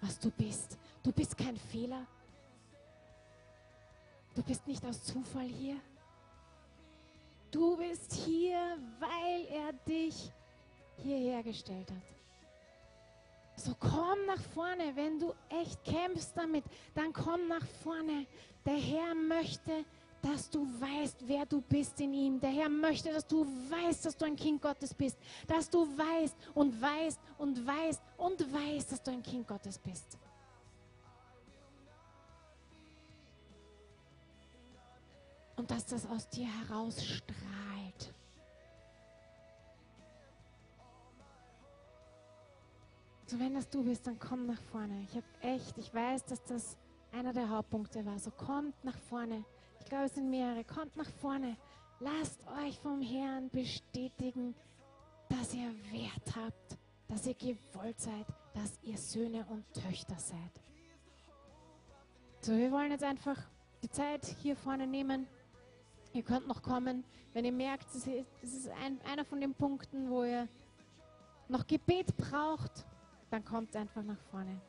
was du bist. Du bist kein Fehler. Du bist nicht aus Zufall hier. Du bist hier, weil er dich hierher gestellt hat. So komm nach vorne, wenn du echt kämpfst damit, dann komm nach vorne. Der Herr möchte, dass du weißt, wer du bist in ihm. Der Herr möchte, dass du weißt, dass du ein Kind Gottes bist. Dass du weißt und weißt und weißt und weißt, dass du ein Kind Gottes bist. Und dass das aus dir herausstrahlt. So, wenn das du bist, dann komm nach vorne. Ich habe echt, ich weiß, dass das einer der Hauptpunkte war. So, kommt nach vorne. Ich glaube, es sind mehrere. Kommt nach vorne. Lasst euch vom Herrn bestätigen, dass ihr Wert habt, dass ihr gewollt seid, dass ihr Söhne und Töchter seid. So, wir wollen jetzt einfach die Zeit hier vorne nehmen. Ihr könnt noch kommen, wenn ihr merkt, es ist, ein, einer von den Punkten, wo ihr noch Gebet braucht, dann kommt einfach nach vorne.